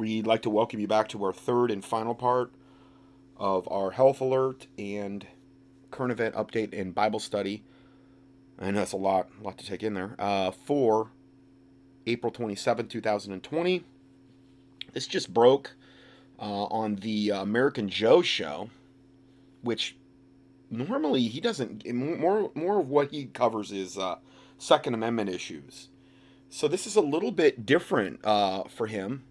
We'd like to welcome you back to our third and final part of our health alert and current event update and Bible study. I know that's a lot, a lot to take in there. Uh, for April 27, 2020. This just broke uh, on the American Joe show, which normally he doesn't. More, more of what he covers is uh, Second Amendment issues. So this is a little bit different uh, for him.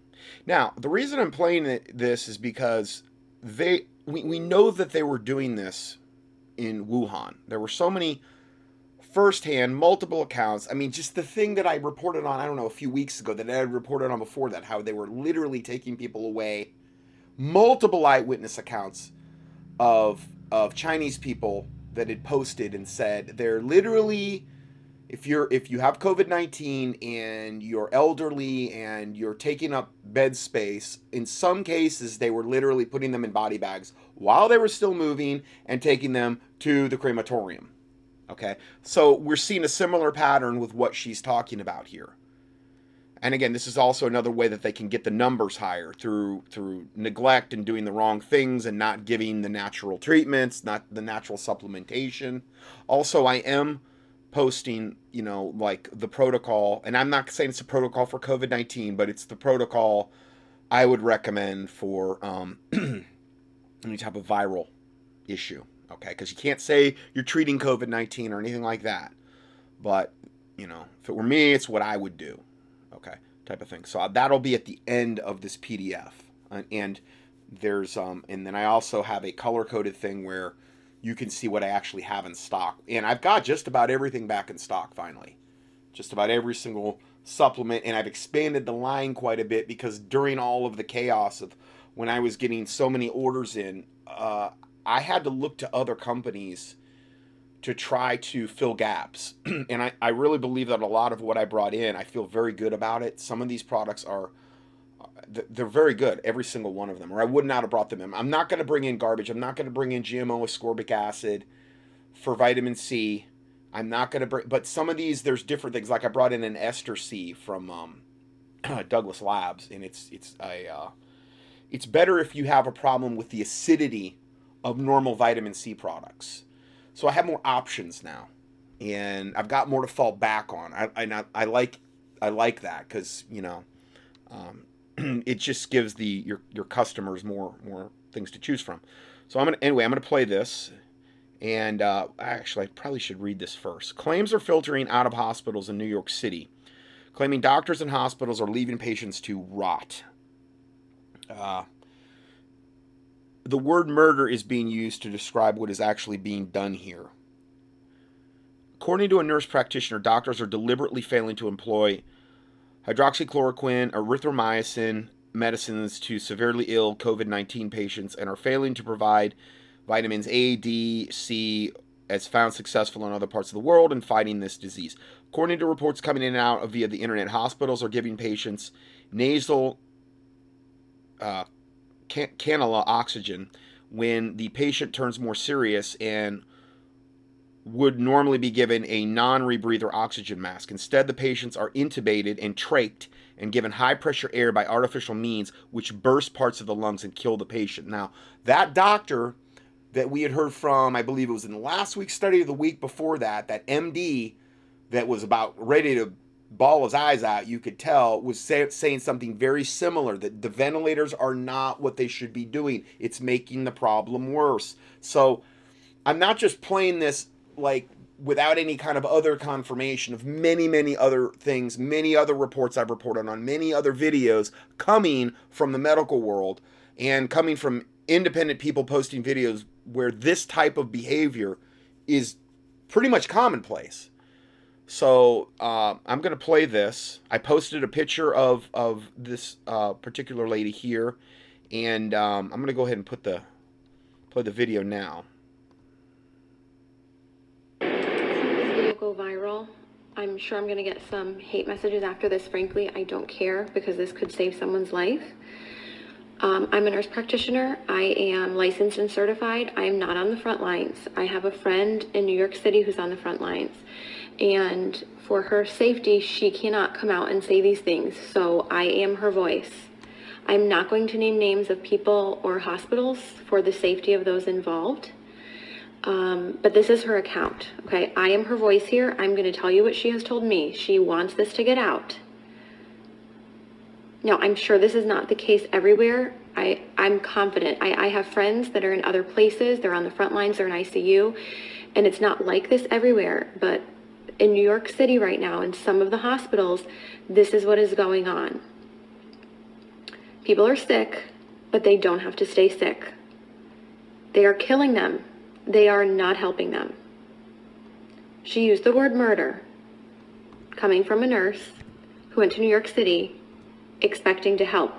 Now, the reason I'm playing this is because they we, we know that they were doing this in Wuhan. There were so many firsthand, multiple accounts. I mean, just the thing that I reported on, I don't know, a few weeks ago that I had reported on before that, how they were literally taking people away. Multiple eyewitness accounts of of Chinese people that had posted and said they're literally if you're if you have COVID-19 and you're elderly and you're taking up bed space, in some cases they were literally putting them in body bags while they were still moving and taking them to the crematorium. Okay? So we're seeing a similar pattern with what she's talking about here. And again, this is also another way that they can get the numbers higher through through neglect and doing the wrong things and not giving the natural treatments, not the natural supplementation. Also, I am posting, you know, like the protocol, and I'm not saying it's a protocol for COVID 19, but it's the protocol I would recommend for um, any type of viral issue, okay? Because you can't say you're treating COVID 19 or anything like that. But, you know, if it were me, it's what I would do, okay? Type of thing. So uh, that'll be at the end of this PDF. And there's, um, and then I also have a color coded thing where you can see what I actually have in stock. And I've got just about everything back in stock finally. Just about every single supplement. And I've expanded the line quite a bit because during all of the chaos of when I was getting so many orders in, uh, I had to look to other companies to try to fill gaps. and I, I really believe that a lot of what I brought in, I feel very good about it. Some of these products are they're very good, every single one of them, or I would not have brought them in. I'm not going to bring in garbage. I'm not going to bring in GMO ascorbic acid for vitamin C. I'm not going to bring, but some of these there's different things. Like I brought in an ester C from um, Douglas Labs, and it's it's a uh, it's better if you have a problem with the acidity of normal vitamin C products. So I have more options now, and I've got more to fall back on. I I, I like I like that because you know. Um, it just gives the your your customers more more things to choose from. So I'm gonna anyway. I'm gonna play this, and uh, actually I probably should read this first. Claims are filtering out of hospitals in New York City, claiming doctors and hospitals are leaving patients to rot. Uh, the word murder is being used to describe what is actually being done here. According to a nurse practitioner, doctors are deliberately failing to employ hydroxychloroquine, erythromycin medicines to severely ill COVID 19 patients and are failing to provide vitamins A, D, C, as found successful in other parts of the world in fighting this disease. According to reports coming in and out via the internet, hospitals are giving patients nasal uh, can- cannula oxygen when the patient turns more serious and would normally be given a non rebreather oxygen mask. Instead, the patients are intubated and trached and given high pressure air by artificial means, which burst parts of the lungs and kill the patient. Now, that doctor that we had heard from, I believe it was in the last week's study of the week before that, that MD that was about ready to bawl his eyes out, you could tell, was say, saying something very similar that the ventilators are not what they should be doing. It's making the problem worse. So, I'm not just playing this like without any kind of other confirmation of many, many other things, many other reports I've reported on, many other videos coming from the medical world and coming from independent people posting videos where this type of behavior is pretty much commonplace. So uh, I'm going to play this. I posted a picture of of this uh, particular lady here, and um, I'm going to go ahead and put the play the video now. Viral. I'm sure I'm going to get some hate messages after this. Frankly, I don't care because this could save someone's life. Um, I'm a nurse practitioner. I am licensed and certified. I am not on the front lines. I have a friend in New York City who's on the front lines. And for her safety, she cannot come out and say these things. So I am her voice. I'm not going to name names of people or hospitals for the safety of those involved. Um, but this is her account, okay? I am her voice here. I'm going to tell you what she has told me. She wants this to get out. Now, I'm sure this is not the case everywhere. I, I'm confident. I, I have friends that are in other places. They're on the front lines, they're in ICU. And it's not like this everywhere. But in New York City right now, in some of the hospitals, this is what is going on. People are sick, but they don't have to stay sick. They are killing them. They are not helping them. She used the word murder, coming from a nurse who went to New York City expecting to help.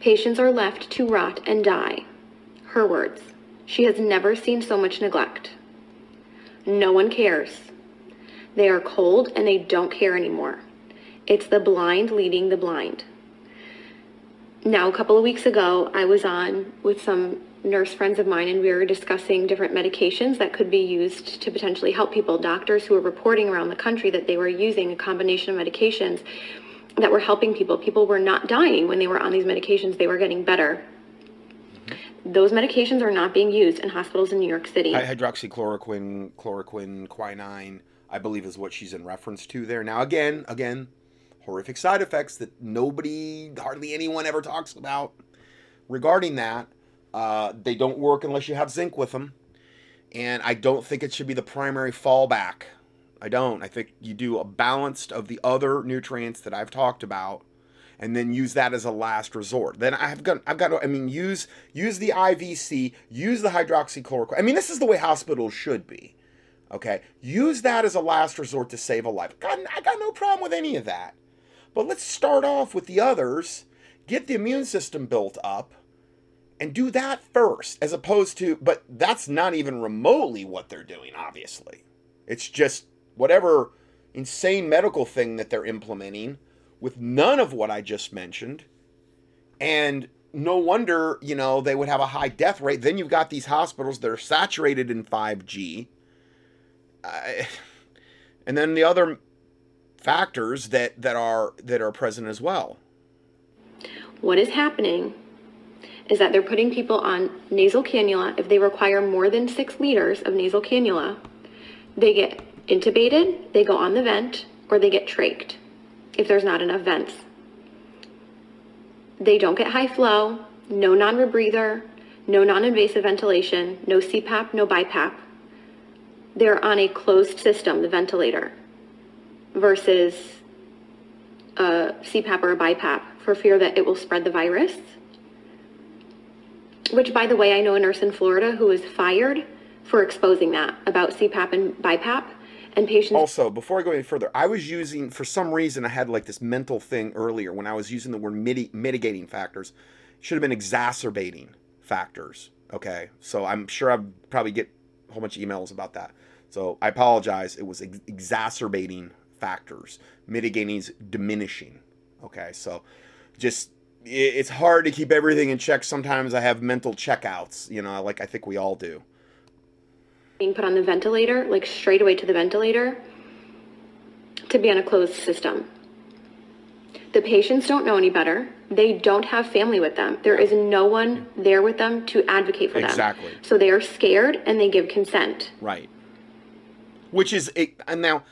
Patients are left to rot and die. Her words. She has never seen so much neglect. No one cares. They are cold and they don't care anymore. It's the blind leading the blind. Now, a couple of weeks ago, I was on with some nurse friends of mine and we were discussing different medications that could be used to potentially help people. Doctors who were reporting around the country that they were using a combination of medications that were helping people. People were not dying when they were on these medications, they were getting better. Those medications are not being used in hospitals in New York City. Hydroxychloroquine, chloroquine, quinine, I believe is what she's in reference to there. Now, again, again, horrific side effects that nobody, hardly anyone ever talks about regarding that. Uh, they don't work unless you have zinc with them. And I don't think it should be the primary fallback. I don't. I think you do a balanced of the other nutrients that I've talked about and then use that as a last resort. Then I've got I've got I mean use use the IVC, use the hydroxychloroquine. I mean this is the way hospitals should be. Okay? Use that as a last resort to save a life. God, I got no problem with any of that. But let's start off with the others, get the immune system built up and do that first as opposed to but that's not even remotely what they're doing obviously. It's just whatever insane medical thing that they're implementing with none of what I just mentioned. And no wonder, you know, they would have a high death rate. Then you've got these hospitals that are saturated in 5G. Uh, and then the other factors that, that are that are present as well. What is happening is that they're putting people on nasal cannula. If they require more than six liters of nasal cannula, they get intubated, they go on the vent, or they get trached if there's not enough vents. They don't get high flow, no non rebreather, no non invasive ventilation, no CPAP, no BiPAP. They're on a closed system, the ventilator, versus a CPAP or a BiPAP for fear that it will spread the virus. Which, by the way, I know a nurse in Florida who was fired for exposing that about CPAP and BiPAP and patients. Also, before I go any further, I was using, for some reason, I had like this mental thing earlier when I was using the word miti- mitigating factors. Should have been exacerbating factors. Okay. So I'm sure I'll probably get a whole bunch of emails about that. So I apologize. It was ex- exacerbating factors. Mitigating is diminishing. Okay. So just it's hard to keep everything in check. Sometimes I have mental checkouts, you know, like I think we all do being put on the ventilator, like straight away to the ventilator, to be on a closed system. The patients don't know any better. They don't have family with them. There is no one there with them to advocate for them. Exactly. So they are scared and they give consent. Right. Which is, a and now,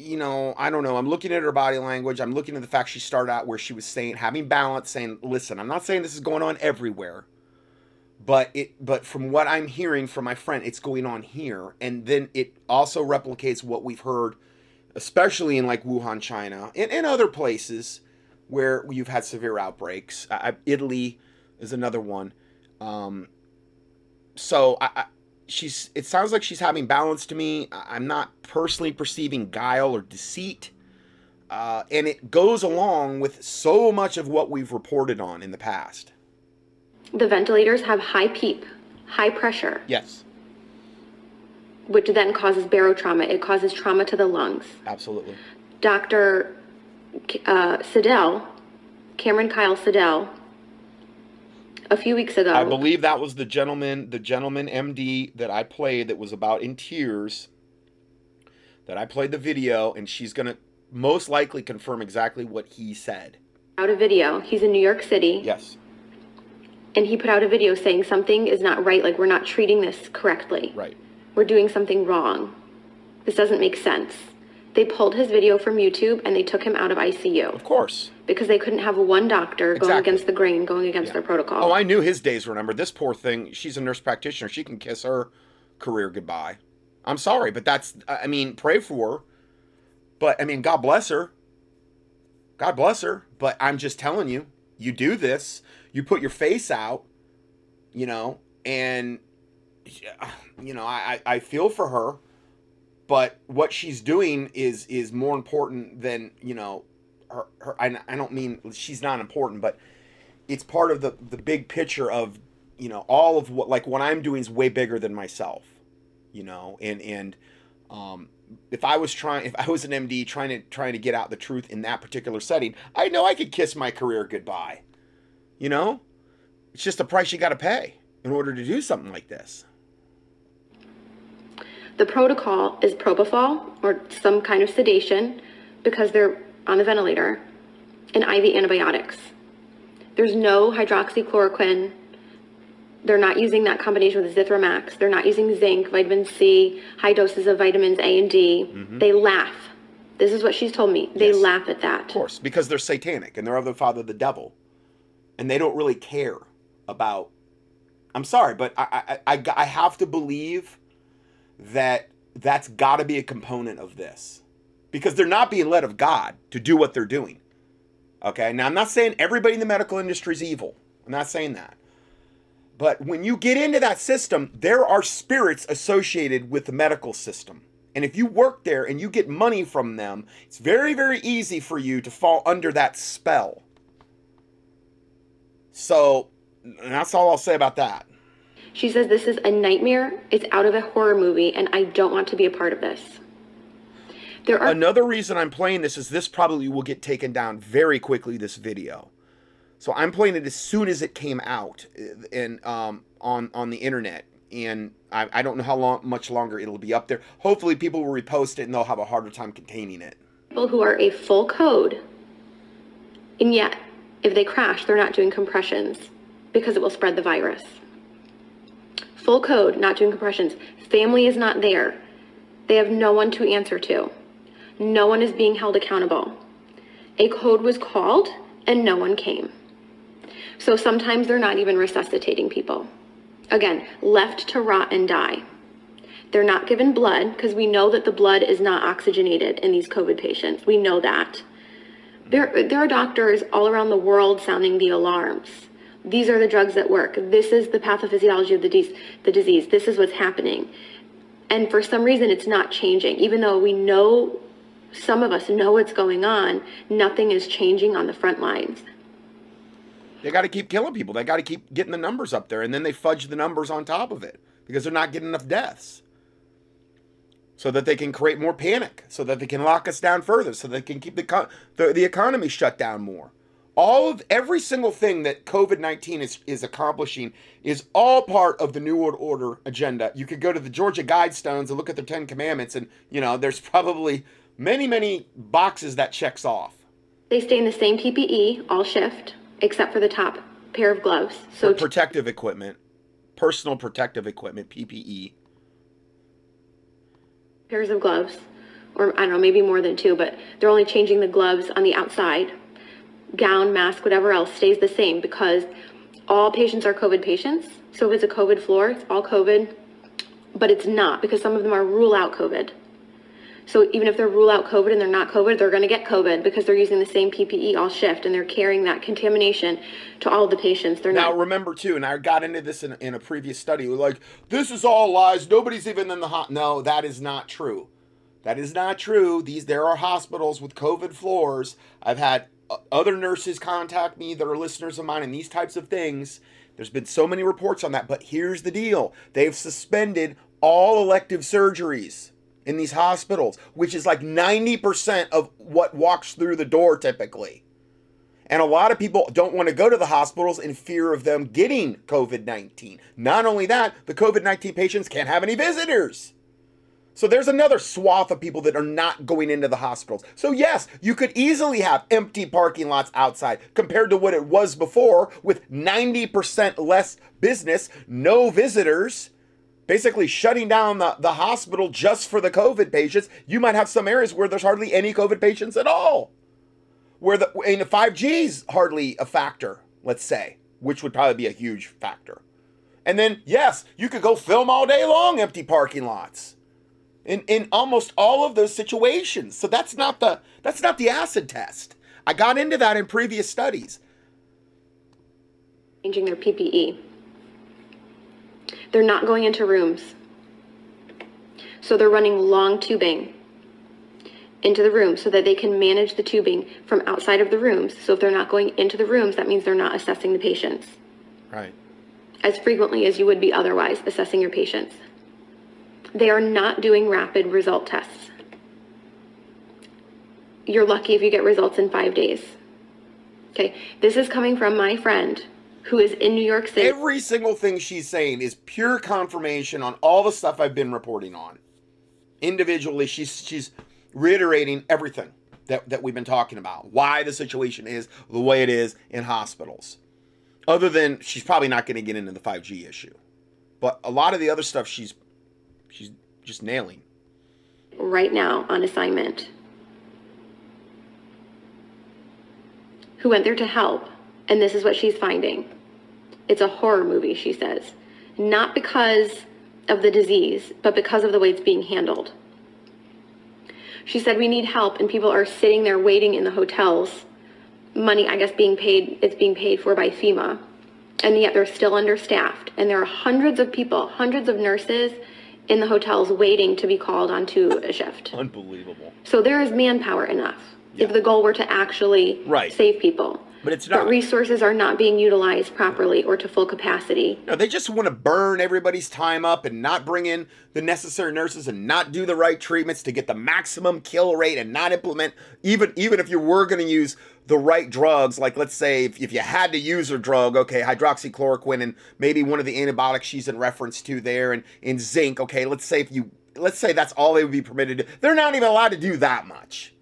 you know, I don't know. I'm looking at her body language. I'm looking at the fact she started out where she was saying, having balance, saying, listen, I'm not saying this is going on everywhere but it but from what i'm hearing from my friend it's going on here and then it also replicates what we've heard especially in like wuhan china and, and other places where you've had severe outbreaks I, italy is another one um, so I, I, she's it sounds like she's having balance to me i'm not personally perceiving guile or deceit uh, and it goes along with so much of what we've reported on in the past the ventilators have high PEEP, high pressure. Yes. Which then causes barotrauma. It causes trauma to the lungs. Absolutely. Dr. Uh, Sidell, Cameron Kyle Sidell, a few weeks ago. I believe that was the gentleman, the gentleman MD that I played that was about in tears. That I played the video, and she's gonna most likely confirm exactly what he said. Out a video. He's in New York City. Yes. And he put out a video saying something is not right. Like we're not treating this correctly. Right. We're doing something wrong. This doesn't make sense. They pulled his video from YouTube and they took him out of ICU Of course. Because they couldn't have one doctor going against the grain, going against their protocol. Oh, I knew his days were numbered. This poor thing, she's a nurse practitioner. She can kiss her career goodbye. I'm sorry, but that's, I mean, pray for her. But, I mean, God bless her. God bless her. But I'm just telling you, you do this, you put your face out, you know, and, you know, I, I I feel for her. But what she's doing is is more important than, you know, her, her I, I don't mean she's not important, but it's part of the the big picture of you know all of what like what I'm doing is way bigger than myself, you know, and and um, if I was trying if I was an MD trying to trying to get out the truth in that particular setting, I know I could kiss my career goodbye, you know, it's just the price you got to pay in order to do something like this. The protocol is propofol or some kind of sedation because they're on the ventilator and IV antibiotics. There's no hydroxychloroquine. They're not using that combination with Zithromax. They're not using zinc, vitamin C, high doses of vitamins A and D. Mm-hmm. They laugh. This is what she's told me. They Yes. laugh at that. Of course, because they're satanic and they're of the father the devil, and they don't really care about. I'm sorry, but I I, I, I have to believe that that's got to be a component of this, because they're not being led of God to do what they're doing. Okay, now I'm not saying everybody in the medical industry is evil. I'm not saying that. But when you get into that system, there are spirits associated with the medical system. And if you work there and you get money from them, it's very, very easy for you to fall under that spell. So that's all I'll say about that. She says this is a nightmare. It's out of a horror movie, and I don't want to be a part of this. There are Another reason I'm playing this is this probably will get taken down very quickly, this video. So I'm playing it as soon as it came out uh, and um, on on the internet, and I, I don't know how long, much longer it'll be up there. Hopefully, people will repost it and they'll have a harder time containing it. people who are a full code, and yet if they crash, they're not doing compressions because it will spread the virus. Full code, not doing compressions. Family is not there. They have no one to answer to. No one is being held accountable. A code was called and no one came. So sometimes they're not even resuscitating people. Again, left to rot and die. They're not given blood because we know that the blood is not oxygenated in these COVID patients. We know that. There, there are doctors all around the world sounding the alarms. These are the drugs that work. This is the pathophysiology of the, dis- the disease. This is what's happening. And for some reason, it's not changing. Even though we know, some of us know what's going on, nothing is changing on the front lines. They got to keep killing people. They got to keep getting the numbers up there, and then they fudge the numbers on top of it because they're not getting enough deaths. So that they can create more panic, so that they can lock us down further, so they can keep the the, the economy shut down more. All of every single thing that COVID nineteen is is accomplishing is all part of the New World Order agenda. You could go to the Georgia Guidestones and look at their Ten Commandments, and you know there's probably many many boxes that checks off. They stay in the same PPE all shift, except for the top pair of gloves. So protective equipment, personal protective equipment. PPE. pairs of gloves, or I don't know, maybe more than two, but they're only changing the gloves on the outside. Gown, mask, whatever else stays the same because all patients are COVID patients. So if it's a COVID floor, it's all COVID, but it's not because some of them are rule out COVID. So even if they're rule out COVID and they're not COVID, they're going to get COVID because they're using the same PPE all shift and they're carrying that contamination to all the patients. They're Now not. remember too, and I got into this in, in a previous study. We're like, this is all lies. Nobody's even in the hot. No, that is not true. That is not true. These there are hospitals with COVID floors. I've had uh, other nurses contact me that are listeners of mine, and these types of things. There's been so many reports on that, but here's the deal: they've suspended all elective surgeries in these hospitals, which is like 90% of what walks through the door typically. And a lot of people don't want to go to the hospitals in fear of them getting COVID 19. Not only that, the COVID 19 patients can't have any visitors. So there's another swath of people that are not going into the hospitals. So yes, you could easily have empty parking lots outside compared to what it was before with 90% less business, no visitors, basically shutting down the, the hospital just for the COVID patients. You might have some areas where there's hardly any COVID patients at all. Where the the 5G's hardly a factor, let's say, which would probably be a huge factor. And then yes, you could go film all day long empty parking lots in in almost all of those situations. So that's not the that's not the acid test. I got into that in previous studies. Changing their PPE. They're not going into rooms. So they're running long tubing into the room so that they can manage the tubing from outside of the rooms. So if they're not going into the rooms, that means they're not assessing the patients Right. as frequently as you would be otherwise assessing your patients. They are not doing rapid result tests. You're lucky if you get results in five days. Okay, this is coming from my friend who is in New York City. Every single thing she's saying is pure confirmation on all the stuff I've been reporting on. Individually, she's she's reiterating everything that, that we've been talking about. Why the situation is the way it is in hospitals. Other than she's probably not going to get into the 5G issue. But a lot of the other stuff she's she's just nailing. right now on assignment who went there to help, and this is what she's finding. It's a horror movie, she says. Not because of the disease, but because of the way it's being handled. She said we need help, and people are sitting there waiting in the hotels. Money, I guess, being paid, it's being paid for by FEMA. And yet they're still understaffed. And there are hundreds of people, hundreds of nurses in the hotels waiting to be called onto a shift. Unbelievable. So there is manpower enough if the goal were to actually Right. save people. But it's But not. resources are not being utilized properly or to full capacity. No, they just want to burn everybody's time up and not bring in the necessary nurses and not do the right treatments to get the maximum kill rate and not implement even even if you were going to use the right drugs like let's say if, if you had to use a drug okay hydroxychloroquine and maybe one of the antibiotics she's in reference to there and in zinc okay let's say if you let's say that's all they would be permitted to they're not even allowed to do that much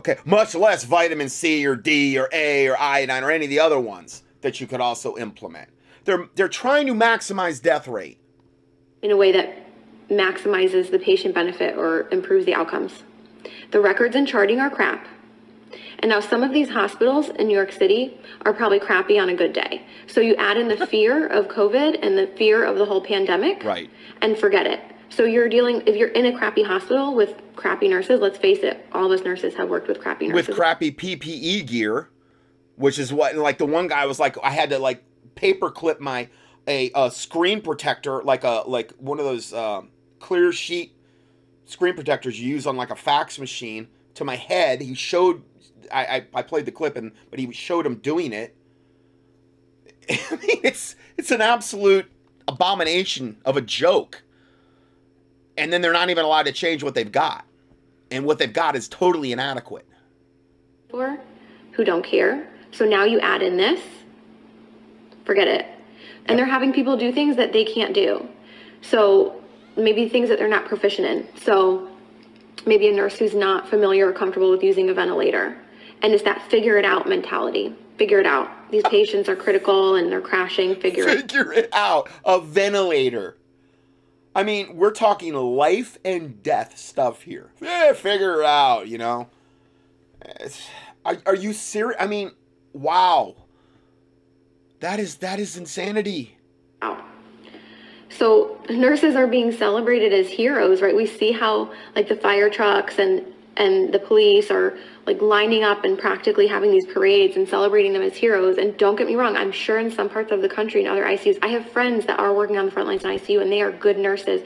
Okay, much less vitamin C or D or A or iodine or any of the other ones that you could also implement. They're they're trying to maximize death rate. in a way that maximizes the patient benefit or improves the outcomes. The records and charting are crap. And now some of these hospitals in New York City are probably crappy on a good day. So you add in the fear of COVID and the fear of the whole pandemic. Right. And forget it. So you're dealing if you're in a crappy hospital with crappy nurses, let's face it, all of us nurses have worked with crappy nurses. With crappy PPE gear, which is what like the one guy was like I had to like paper clip my a, a screen protector like a like one of those um, clear sheet screen protectors you use on like a fax machine to my head. He showed I, I, I played the clip and but he showed him doing it. I mean, it's it's an absolute abomination of a joke. And then they're not even allowed to change what they've got. And what they've got is totally inadequate. for who don't care. So now you add in this, forget it. And they're having people do things that they can't do. So maybe things that they're not proficient in. So maybe a nurse who's not familiar or comfortable with using a ventilator. And it's that figure it out mentality. Figure it out. These patients are critical and they're crashing. Figure it Figure it out. A ventilator. I mean, we're talking life and death stuff here. Yeah, figure it out, you know. It's- are, are you serious? I mean, wow. That is that is insanity. out. So nurses are being celebrated as heroes, right? We see how like the fire trucks and and the police are like lining up and practically having these parades and celebrating them as heroes. And don't get me wrong, I'm sure in some parts of the country and other ICUs, I have friends that are working on the front lines in ICU and they are good nurses.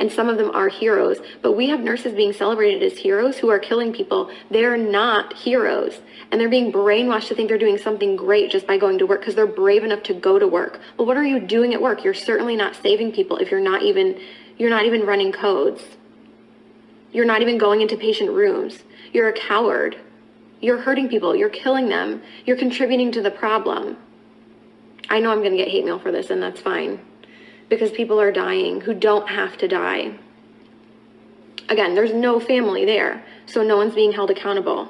And some of them are heroes. But we have nurses being celebrated as heroes who are killing people. They're not heroes. And they're being brainwashed to think they're doing something great just by going to work because they're brave enough to go to work. Well, what are you doing at work? You're certainly not saving people if you're not even you're not even running codes. You're not even going into patient rooms. You're a coward. You're hurting people. You're killing them. You're contributing to the problem. I know I'm going to get hate mail for this, and that's fine. Because people are dying who don't have to die. Again, there's no family there, so no one's being held accountable.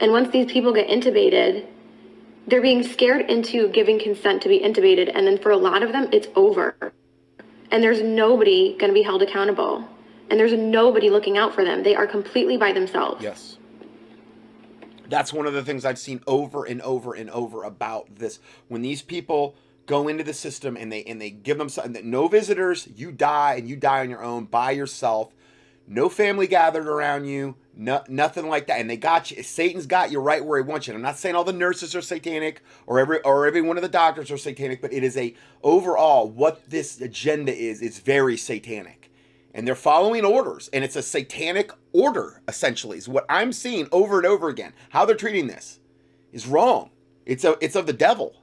And once these people get intubated, they're being scared into giving consent to be intubated, and then for a lot of them, it's over. And there's nobody going to be held accountable. And there's nobody looking out for them. They are completely by themselves. Yes. That's one of the things I've seen over and over and over about this. When these people go into the system and they and they give them something that no visitors, you die and you die on your own by yourself. No family gathered around you, no, nothing like that. And they got you. Satan's got you right where he wants you. And I'm not saying all the nurses are satanic or every or every one of the doctors are satanic, but it is a overall what this agenda is It's very satanic and they're following orders and it's a satanic order essentially is what i'm seeing over and over again. How they're treating this is wrong. It's a it's of the devil.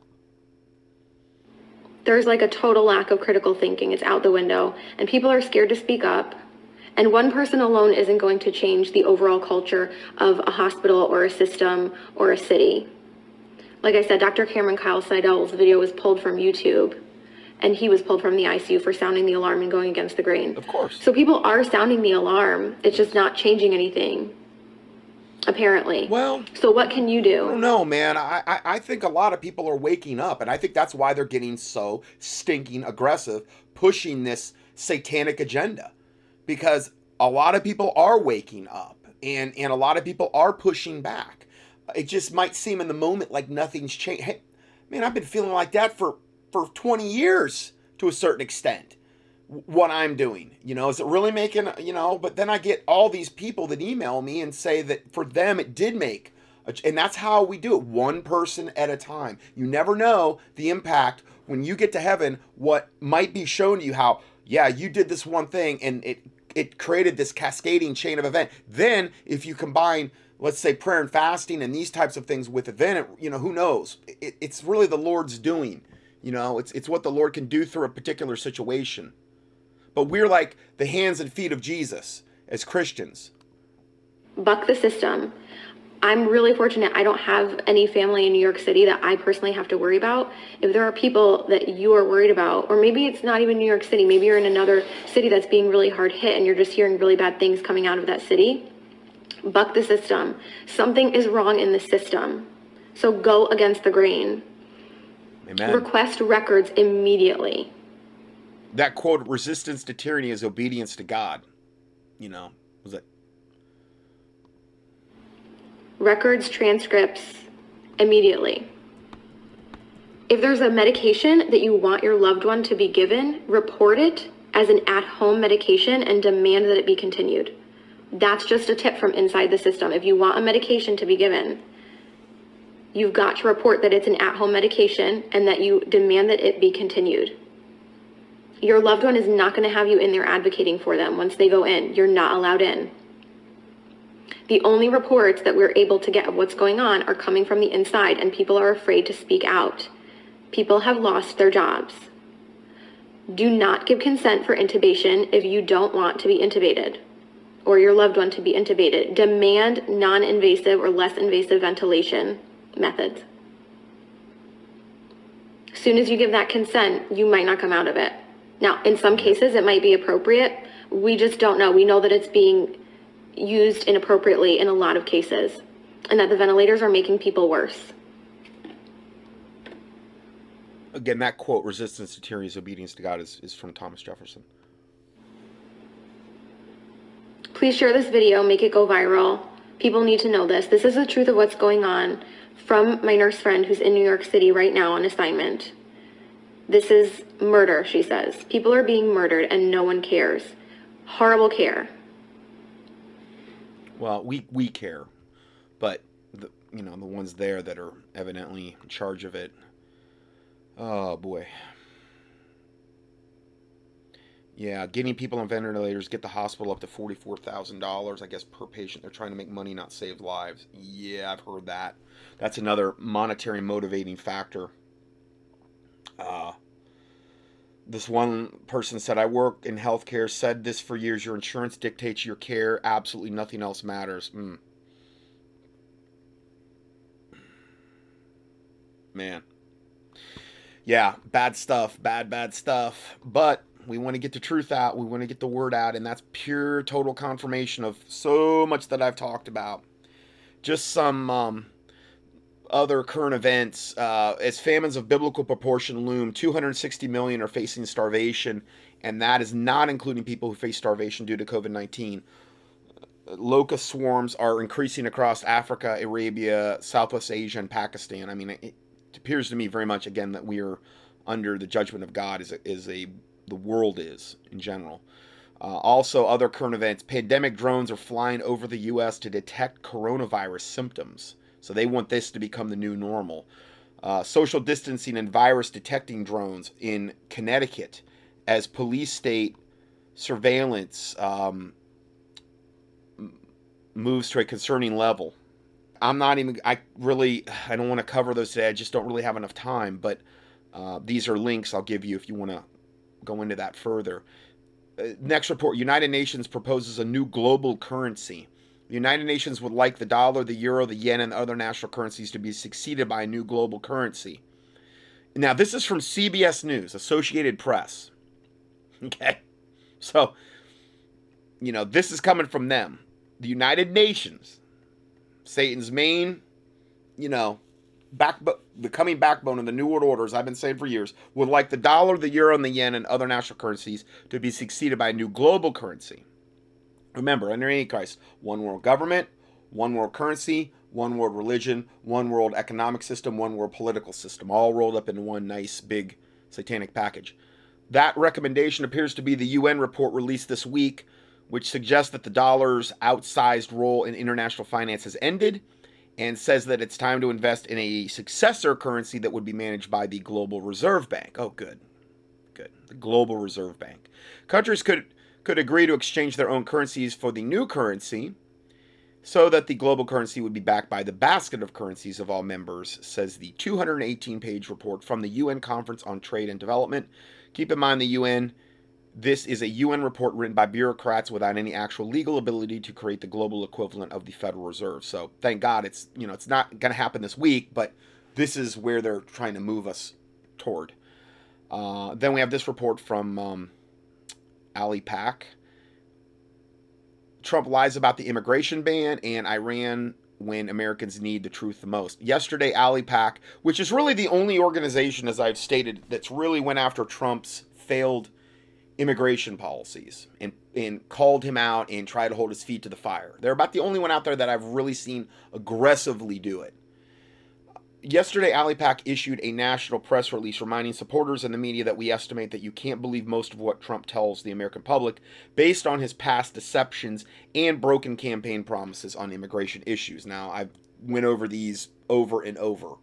There's like a total lack of critical thinking. It's out the window and people are scared to speak up. And one person alone isn't going to change the overall culture of a hospital or a system or a city. Like i said dr cameron kyle sidell's video was pulled from youtube and he was pulled from the ICU for sounding the alarm and going against the grain. Of course. So people are sounding the alarm. It's just not changing anything. Apparently. Well. So what can you do? No, man. I, I I think a lot of people are waking up, and I think that's why they're getting so stinking aggressive, pushing this satanic agenda, because a lot of people are waking up, and and a lot of people are pushing back. It just might seem in the moment like nothing's changed. Hey, man, I've been feeling like that for for 20 years to a certain extent what I'm doing. You know, is it really making, you know, but then I get all these people that email me and say that for them it did make and that's how we do it one person at a time. You never know the impact when you get to heaven what might be shown to you how yeah, you did this one thing and it it created this cascading chain of event. Then if you combine let's say prayer and fasting and these types of things with event, you know, who knows? It, it's really the Lord's doing. You know, it's it's what the Lord can do through a particular situation. But we're like the hands and feet of Jesus as Christians. Buck the system. I'm really fortunate I don't have any family in New York City that I personally have to worry about. If there are people that you are worried about, or maybe it's not even New York City, maybe you're in another city that's being really hard hit and you're just hearing really bad things coming out of that city, buck the system. Something is wrong in the system. So go against the grain. Amen. Request records immediately. That quote, resistance to tyranny is obedience to God. You know, was it? Records, transcripts, immediately. If there's a medication that you want your loved one to be given, report it as an at home medication and demand that it be continued. That's just a tip from inside the system. If you want a medication to be given, you've got to report that it's an at home medication and that you demand that it be continued. Your loved one is not going to have you in there advocating for them once they go in. You're not allowed in. The only reports that we're able to get of what's going on are coming from the inside, and people are afraid to speak out. People have lost their jobs. Do not give consent for intubation if you don't want to be intubated or your loved one to be intubated. Demand non invasive or less invasive ventilation methods. As soon as you give that consent, you might not come out of it. Now, in some cases, it might be appropriate. We just don't know. We know that it's being used inappropriately in a lot of cases, and that the ventilators are making people worse. Again, that quote, resistance to tyranny is obedience to God, is, is from Thomas Jefferson. Please share this video, make it go viral. People need to know this. This is the truth of what's going on from my nurse friend who's in New York City right now on assignment. This is murder, she says. People are being murdered and no one cares. Horrible care. Well, we we care, but the you know the ones there that are evidently in charge of it. Oh boy. Yeah, getting people on ventilators, get the hospital up to forty-four thousand dollars, I guess, per patient. They're trying to make money, not save lives. Yeah, I've heard that. That's another monetary motivating factor. Uh, this one person said, "I work in healthcare. Said this for years. Your insurance dictates your care. Absolutely nothing else matters." Mm. Man, yeah, bad stuff. Bad, bad stuff. But We want to get the truth out. We want to get the word out. And that's pure, total confirmation of so much that I've talked about. Just some um, other current events. Uh, as famines of biblical proportion loom, 260 million are facing starvation. And that is not including people who face starvation due to COVID 19 locust swarms are increasing across Africa, Arabia, Southwest Asia, and Pakistan. I mean, it, appears to me very much again that we are under the judgment of God as a, a the world is in general. Uh, also, other current events: pandemic drones are flying over the U.S. to detect coronavirus symptoms. So they want this to become the new normal. Uh, social distancing and virus detecting drones in Connecticut as police state surveillance um, moves to a concerning level. I'm not even, I really, I don't want to cover those today. I just don't really have enough time. But uh, these are links I'll give you if you want to go into that further. Uh, next report United Nations proposes a new global currency. The United Nations would like the dollar, the euro, the yen, and other national currencies to be succeeded by a new global currency. Now, this is from CBS News, Associated Press. Okay. So, you know, this is coming from them the United Nations, Satan's main, you know, back the coming backbone of the New World Order, as I've been saying for years, would like the dollar, the euro, and the yen and other national currencies to be succeeded by a new global currency. Remember, under Antichrist, one world government, one world currency, one world religion, one world economic system, one world political system, all rolled up in one nice big satanic package. That recommendation appears to be the UN report released this week which suggests that the dollar's outsized role in international finance has ended and says that it's time to invest in a successor currency that would be managed by the Global Reserve Bank. Oh, good. Good. The Global Reserve Bank. Countries could could agree to exchange their own currencies for the new currency so that the global currency would be backed by the basket of currencies of all members, says the 218 page report from the UN Conference on Trade and Development. Keep in mind the UN this is a UN report written by bureaucrats without any actual legal ability to create the global equivalent of the Federal Reserve. So thank God it's you know it's not going to happen this week, but this is where they're trying to move us toward. Uh, then we have this report from um, ALIPAC. Trump lies about the immigration ban and Iran when Americans need the truth the most. Yesterday, ALIPAC, which is really the only organization, as I've stated, that's really went after Trump's failed immigration policies and, and called him out and tried to hold his feet to the fire. They're about the only one out there that I've really seen aggressively do it. Yesterday, ALIPAC issued a national press release reminding supporters and the media that we estimate that you can't believe most of what Trump tells the American public based on his past deceptions and broken campaign promises on immigration issues. Now, I've went over these over and over.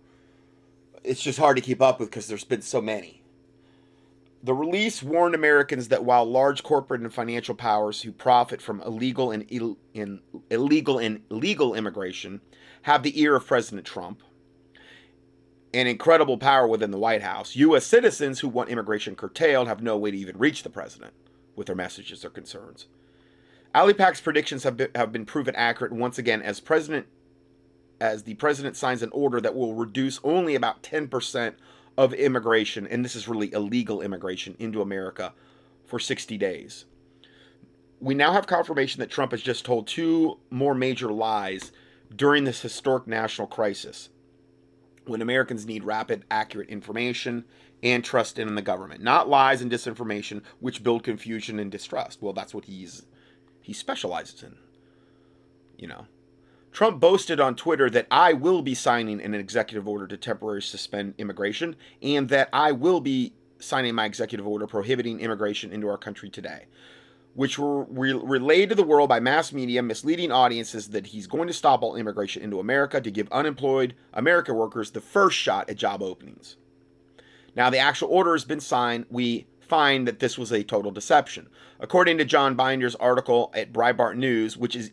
It's just hard to keep up with because there's been so many. The release warned Americans that while large corporate and financial powers who profit from illegal and, Ill- in, illegal and legal immigration have the ear of President Trump and incredible power within the White House, U.S. citizens who want immigration curtailed have no way to even reach the president with their messages or concerns. ALIPAC's predictions have been, have been proven accurate once again as president as the president signs an order that will reduce only about 10% of immigration, and this is really illegal immigration, into America for 60 days. We now have confirmation that Trump has just told two more major lies during this historic national crisis when Americans need rapid, accurate information and trust in the government, not lies and disinformation which build confusion and distrust. Well, that's what he's he specializes in. You know. Trump boasted on Twitter that I will be signing an executive order to temporarily suspend immigration and that I will be signing my executive order prohibiting immigration into our country today, which were re- relayed to the world by mass media, misleading audiences that he's going to stop all immigration into America to give unemployed American workers the first shot at job openings. Now, the actual order has been signed. We find that this was a total deception. According to John Binder's article at Breitbart News, which is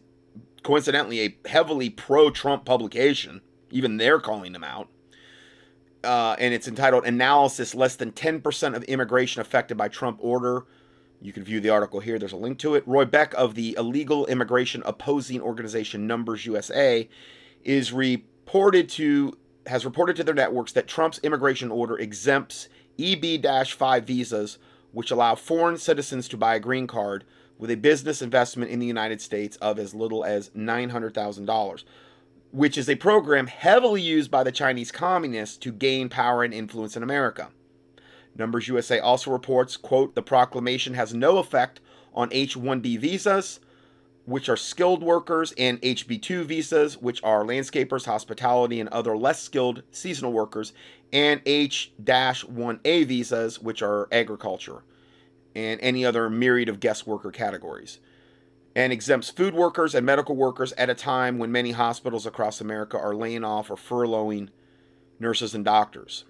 coincidentally a heavily pro-Trump publication. Even they're calling them out. Uh, and it's entitled "Analysis: Less than 10% of immigration affected by Trump order." You can view the article here. There's a link to it. Roy Beck of the illegal immigration opposing organization Numbers USA is reported to has reported to their networks that Trump's immigration order exempts EB-5 visas which allow foreign citizens to buy a green card with a business investment in the United States of as little as $900,000, which is a program heavily used by the Chinese communists to gain power and influence in America. Numbers USA also reports, quote, the proclamation has no effect on H-1B visas, which are skilled workers, and HB2 visas, which are landscapers, hospitality, and other less skilled seasonal workers, and H-1A visas, which are agriculture, and any other myriad of guest worker categories. And exempts food workers and medical workers at a time when many hospitals across America are laying off or furloughing nurses and doctors.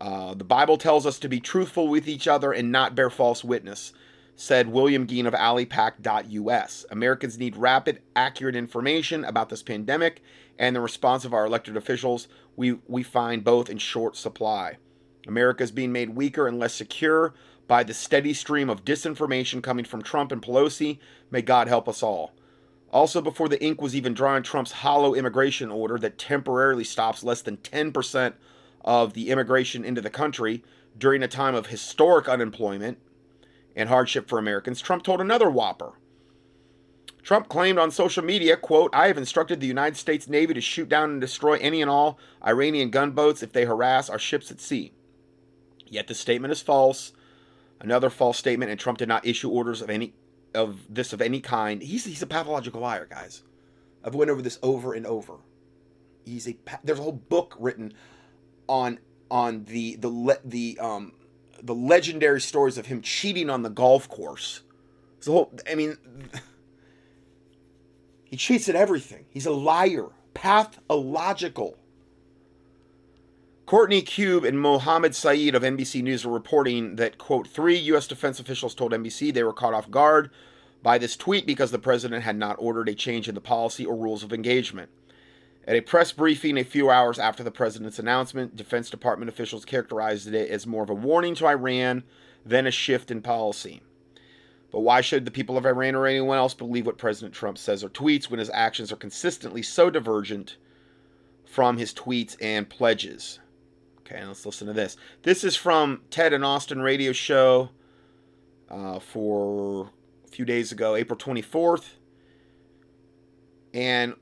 Uh, the Bible tells us to be truthful with each other and not bear false witness said William Gheen of AliPac.us. Americans need rapid, accurate information about this pandemic, and the response of our elected officials we, we find both in short supply. America is being made weaker and less secure by the steady stream of disinformation coming from Trump and Pelosi. May God help us all. Also, before the ink was even dry on Trump's hollow immigration order that temporarily stops less than 10% of the immigration into the country during a time of historic unemployment, and hardship for Americans, Trump told another whopper. Trump claimed on social media, quote, I have instructed the United States Navy to shoot down and destroy any and all Iranian gunboats if they harass our ships at sea. Yet the statement is false. Another false statement, and Trump did not issue orders of any of this of any kind. He's he's a pathological liar, guys. I've went over this over and over. He's a there's a whole book written on on the the the um the legendary stories of him cheating on the golf course. The whole, I mean, he cheats at everything. He's a liar, pathological. Courtney Kube and Mohammed Saeed of NBC News are reporting that, quote, three U.S. defense officials told NBC they were caught off guard by this tweet because the president had not ordered a change in the policy or rules of engagement. At a press briefing a few hours after the president's announcement, Defense Department officials characterized it as more of a warning to Iran than a shift in policy. But why should the people of Iran or anyone else believe what President Trump says or tweets when his actions are consistently so divergent from his tweets and pledges? Okay, let's listen to this. This is from Ted and Austin radio show uh, for a few days ago, April 24th. And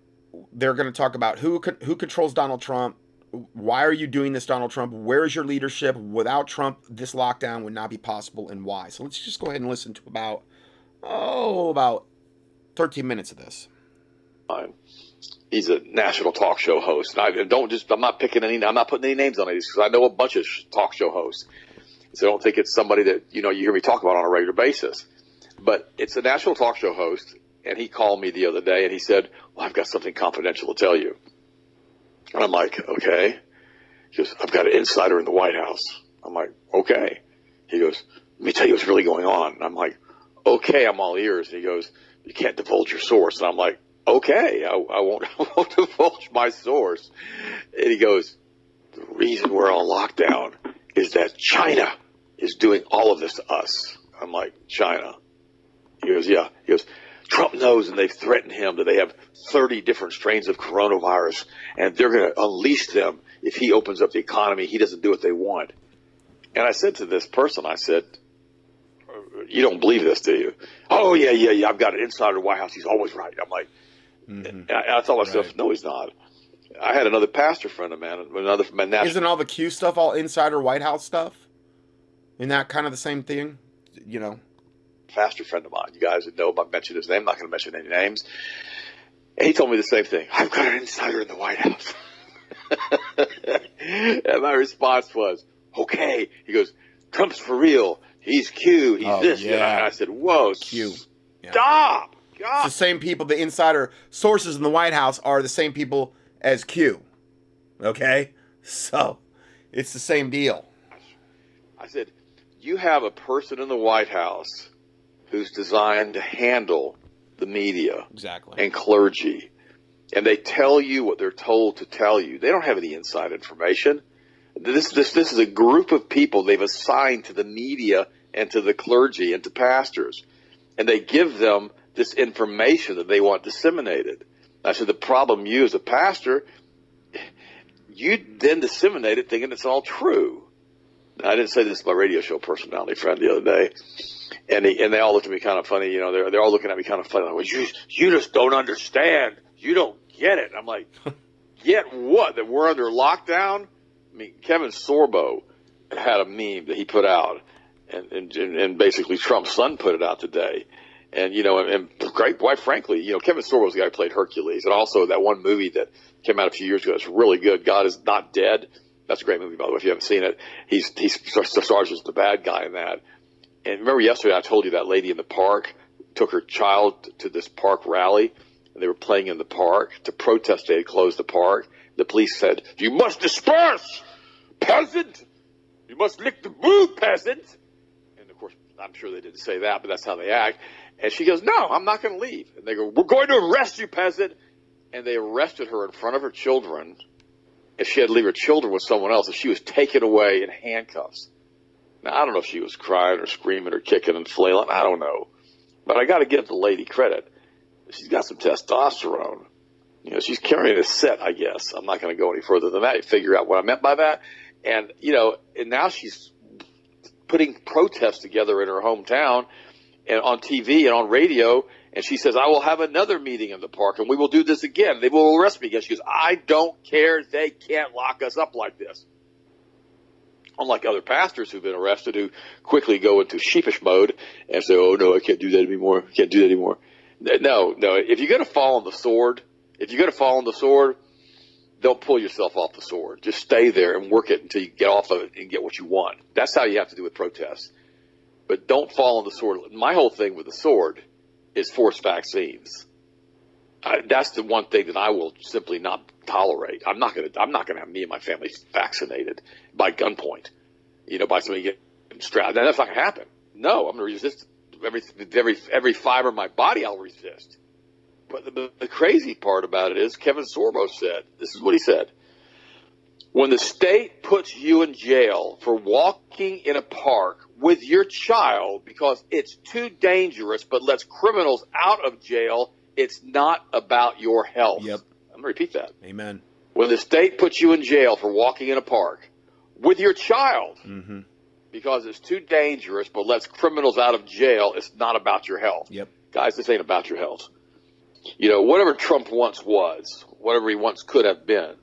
they're going to talk about who who controls Donald Trump. Why are you doing this, Donald Trump? Where is your leadership? Without Trump, this lockdown would not be possible, and why? So let's just go ahead and listen to about oh about 13 minutes of this. He's a national talk show host, and I don't just I'm not picking any I'm not putting any names on these because I know a bunch of talk show hosts. So I don't think it's somebody that you know you hear me talk about on a regular basis. But it's a national talk show host, and he called me the other day and he said, well, I've got something confidential to tell you. And I'm like, okay. He goes, I've got an insider in the White House. I'm like, okay. He goes, let me tell you what's really going on. And I'm like, okay, I'm all ears. And he goes, you can't divulge your source. And I'm like, okay, I, I, won't, I won't divulge my source. And he goes, the reason we're on lockdown is that China is doing all of this to us. I'm like, China. He goes, yeah. He goes, Trump knows and they've threatened him that they have 30 different strains of coronavirus and they're going to unleash them if he opens up the economy. He doesn't do what they want. And I said to this person, I said, you don't believe this, do you? Oh, yeah, yeah, yeah. I've got an insider White House. He's always right. I'm like, mm-hmm. I, I, thought myself, right. no, he's not. I had another pastor friend of mine, another my national. Isn't all the Q stuff all insider White House stuff? Isn't that kind of the same thing? You know, pastor friend of mine. You guys would know I mentioned his name. I'm not going to mention any names. And he told me the same thing. I've got an insider in the White House. and my response was, okay. He goes, Trump's for real. He's Q. He's oh, this. Yeah. And I said, whoa, Q. Stop. Yeah. It's the same people, the insider sources in the White House are the same people as Q. Okay? So, it's the same deal. I said, you have a person in the White House who's designed to handle the media exactly. and clergy. And they tell you what they're told to tell you. They don't have any inside information. This, this, this is a group of people they've assigned to the media and to the clergy and to pastors. And they give them this information that they want disseminated. I said, the problem you as a pastor, you then disseminate it thinking it's all true. I didn't say this to my radio show personality friend the other day, and he, and they all looked at me kind of funny. You know, they're they're all looking at me kind of funny. Like, well, you you just don't understand. You don't get it. I'm like, get what? That we're under lockdown? I mean, Kevin Sorbo had a meme that he put out, and and, and basically Trump's son put it out today. And you know, and, and great, quite frankly, you know, Kevin Sorbo was the guy who played Hercules, and also that one movie that came out a few years ago. It's really good. God is not dead. That's a great movie, by the way. If you haven't seen it, he's he stars as the bad guy in that. And remember yesterday I told you that lady in the park took her child to this park rally, and they were playing in the park to protest they had closed the park. The police said, "You must disperse, peasant. You must lick the boot, peasant." And of course, I'm sure they didn't say that, but that's how they act. And she goes, "No, I'm not going to leave." And they go, "We're going to arrest you, peasant." And they arrested her in front of her children if she had to leave her children with someone else, if she was taken away in handcuffs. Now, I don't know if she was crying or screaming or kicking and flailing. I don't know. But I got to give the lady credit. She's got some testosterone. You know, she's carrying a set, I guess. I'm not going to go any further than that. You figure out what I meant by that. And, you know, and now she's putting protests together in her hometown and on TV and on radio and she says, I will have another meeting in the park and we will do this again. They will arrest me again. She goes, I don't care. They can't lock us up like this. Unlike other pastors who've been arrested who quickly go into sheepish mode and say, Oh no, I can't do that anymore. I can't do that anymore. No, no. If you're going to fall on the sword, if you're going to fall on the sword, don't pull yourself off the sword. Just stay there and work it until you get off of it and get what you want. That's how you have to do with protests. But don't fall on the sword. My whole thing with the sword is forced vaccines. Uh, that's the one thing that I will simply not tolerate. I'm not going to. I'm not to have me and my family vaccinated by gunpoint. You know, by somebody getting strapped. That's not to happen. No, I'm going to resist every every every fiber of my body. I'll resist. But the, the crazy part about it is, Kevin Sorbo said, "This is what he said." When the state puts you in jail for walking in a park with your child because it's too dangerous, but lets criminals out of jail, it's not about your health. Yep. I'm going to repeat that. Amen. When the state puts you in jail for walking in a park with your child mm-hmm. because it's too dangerous, but lets criminals out of jail, it's not about your health. Yep. Guys, this ain't about your health. You know, whatever Trump once was, whatever he once could have been,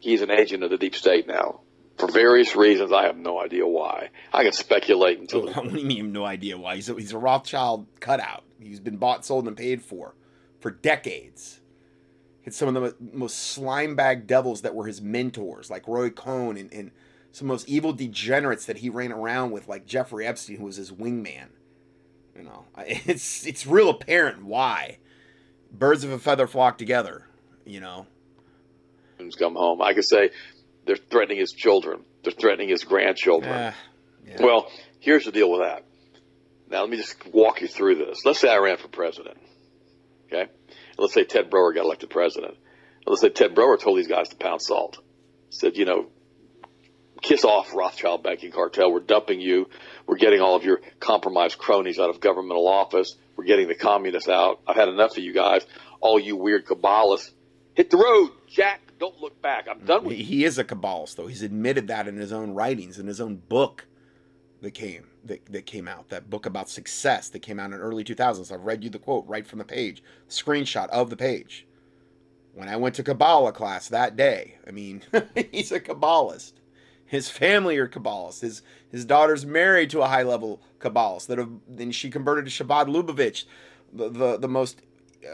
he's an agent of the deep state now for various reasons. I have no idea why. I can speculate until. What do you mean have no idea why? He's a, he's a Rothschild cutout. He's been bought, sold, and paid for for decades. It's some of the most slimebag devils that were his mentors, like Roy Cohn, and, and some most evil degenerates that he ran around with, like Jeffrey Epstein, who was his wingman. You know, it's it's real apparent why birds of a feather flock together. You know, come home. I could say they're threatening his children. They're threatening his grandchildren. Uh, yeah. Well, here's the deal with that. Now, let me just walk you through this. Let's say I ran for president. Okay? Let's say Ted Broer got elected president. Let's say Ted Broer told these guys to pound salt. Said, you know, kiss off Rothschild banking cartel. We're dumping you. We're getting all of your compromised cronies out of governmental office. We're getting the communists out. I've had enough of you guys. All you weird Kabbalists. Hit the road, Jack don't look back. I'm done with you. He is a cabalist, though. He's admitted that in his own writings, in his own book that came that, that came out. That book about success that came out in early 2000s. I've read you the quote right from the page, screenshot of the page. When I went to Kabbalah class that day, I mean, he's a Kabbalist. His family are Kabbalists. His his daughter's married to a high level Kabbalist. That have, then she converted to Chabad Lubavitch, the, the, the most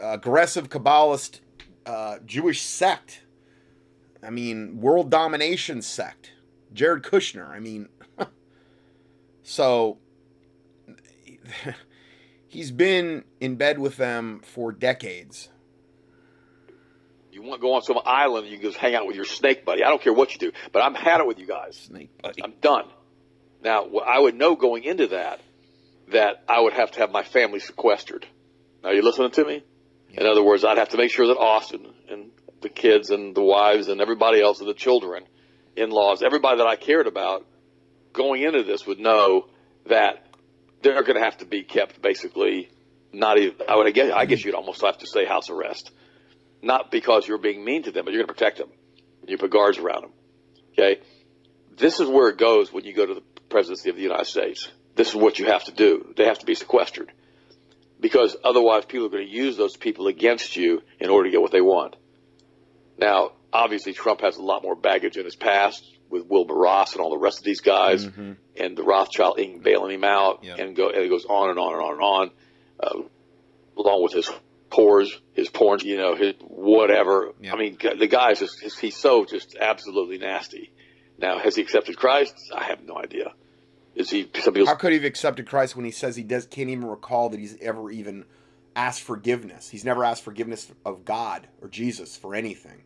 aggressive Kabbalist uh, Jewish sect I mean, world domination sect. Jared Kushner. I mean, so he's been in bed with them for decades. You want to go on some island, and you can just hang out with your snake buddy. I don't care what you do, but I'm had it with you guys. Snake buddy. I'm done. Now, I would know going into that that I would have to have my family sequestered. Are you listening to me? Yeah. In other words, I'd have to make sure that Austin and the kids and the wives and everybody else and the children, in laws, everybody that I cared about going into this would know that they're going to have to be kept basically not even, I would guess, I guess you'd almost have to say house arrest. Not because you're being mean to them, but you're going to protect them. You put guards around them. Okay. This is where it goes when you go to the presidency of the United States. This is what you have to do. They have to be sequestered because otherwise people are going to use those people against you in order to get what they want. Now, obviously, Trump has a lot more baggage in his past with Wilbur Ross and all the rest of these guys, Mm-hmm. and the Rothschild Inc. bailing him out, Yeah. and go and it goes on and on and on and on, uh, along with his whores, his porn, you know, his whatever. Yeah. I mean, the guy's just he's so just absolutely nasty. Now, has he accepted Christ? I have no idea. Is he? Some How could he have accepted Christ when he says he does can't even recall that he's ever even asked forgiveness? He's never asked forgiveness of God or Jesus for anything.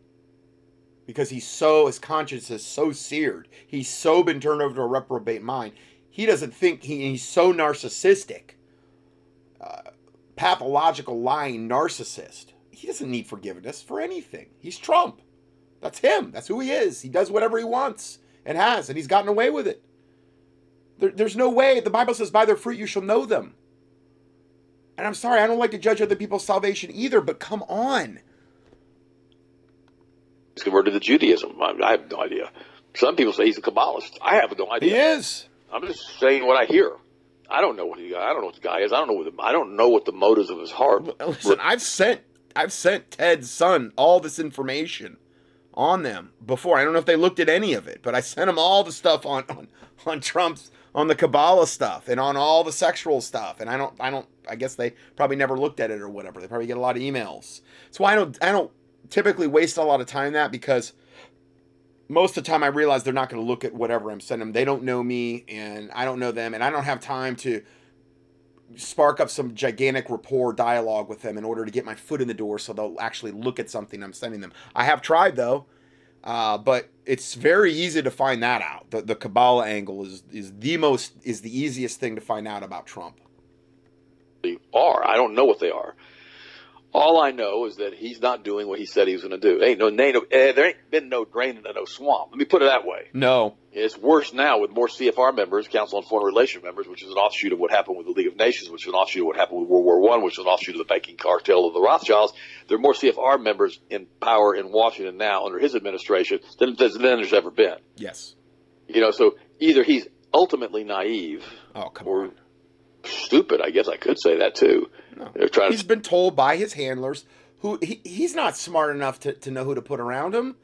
Because he's so his conscience is so seared. He's so been turned over to a reprobate mind. He doesn't think he, he's so narcissistic. Uh, pathological lying narcissist. He doesn't need forgiveness for anything. He's Trump. That's him. That's who he is. He does whatever he wants and has, and he's gotten away with it. There, there's no way. The Bible says, by their fruit you shall know them. And I'm sorry, I don't like to judge other people's salvation either, but come on. Converted to Judaism? I, I have no idea. Some people say he's a Kabbalist. I have no idea. He is. I'm just saying what I hear. I don't know what he. I don't know what the guy is. I don't know what the, I don't know what the motives of his heart. Listen, I've sent I've sent Ted's son all this information on them before. I don't know if they looked at any of it, but I sent him all the stuff on on, on Trump's on the Kabbalah stuff and on all the sexual stuff. And I don't I don't I guess they probably never looked at it or whatever. They probably get a lot of emails. That's why I don't I don't typically waste a lot of time that because most of the time I realize they're not going to look at whatever I'm sending them. They don't know me and I don't know them and I don't have time to spark up some gigantic rapport dialogue with them in order to get my foot in the door so they'll actually look at something I'm sending them. I have tried though, uh, but it's very easy to find that out. The, the Kabbalah angle is, is the most is the easiest thing to find out about Trump. They are. I don't know what they are. All I know is that he's not doing what he said he was going to do. Ain't no, ain't no eh, there ain't been no drain into no swamp. Let me put it that way. No, It's worse now with more CFR members, Council on Foreign Relations members, which is an offshoot of what happened with the League of Nations, which is an offshoot of what happened with World War One, which is an offshoot of the banking cartel of the Rothschilds. There are more CFR members in power in Washington now under his administration than, than there's ever been. yes. You know, so either he's ultimately naive Oh or on. Stupid. I guess I could say that too. No. They're trying He's to. been told by his handlers who he, he's not smart enough to, to know who to put around him.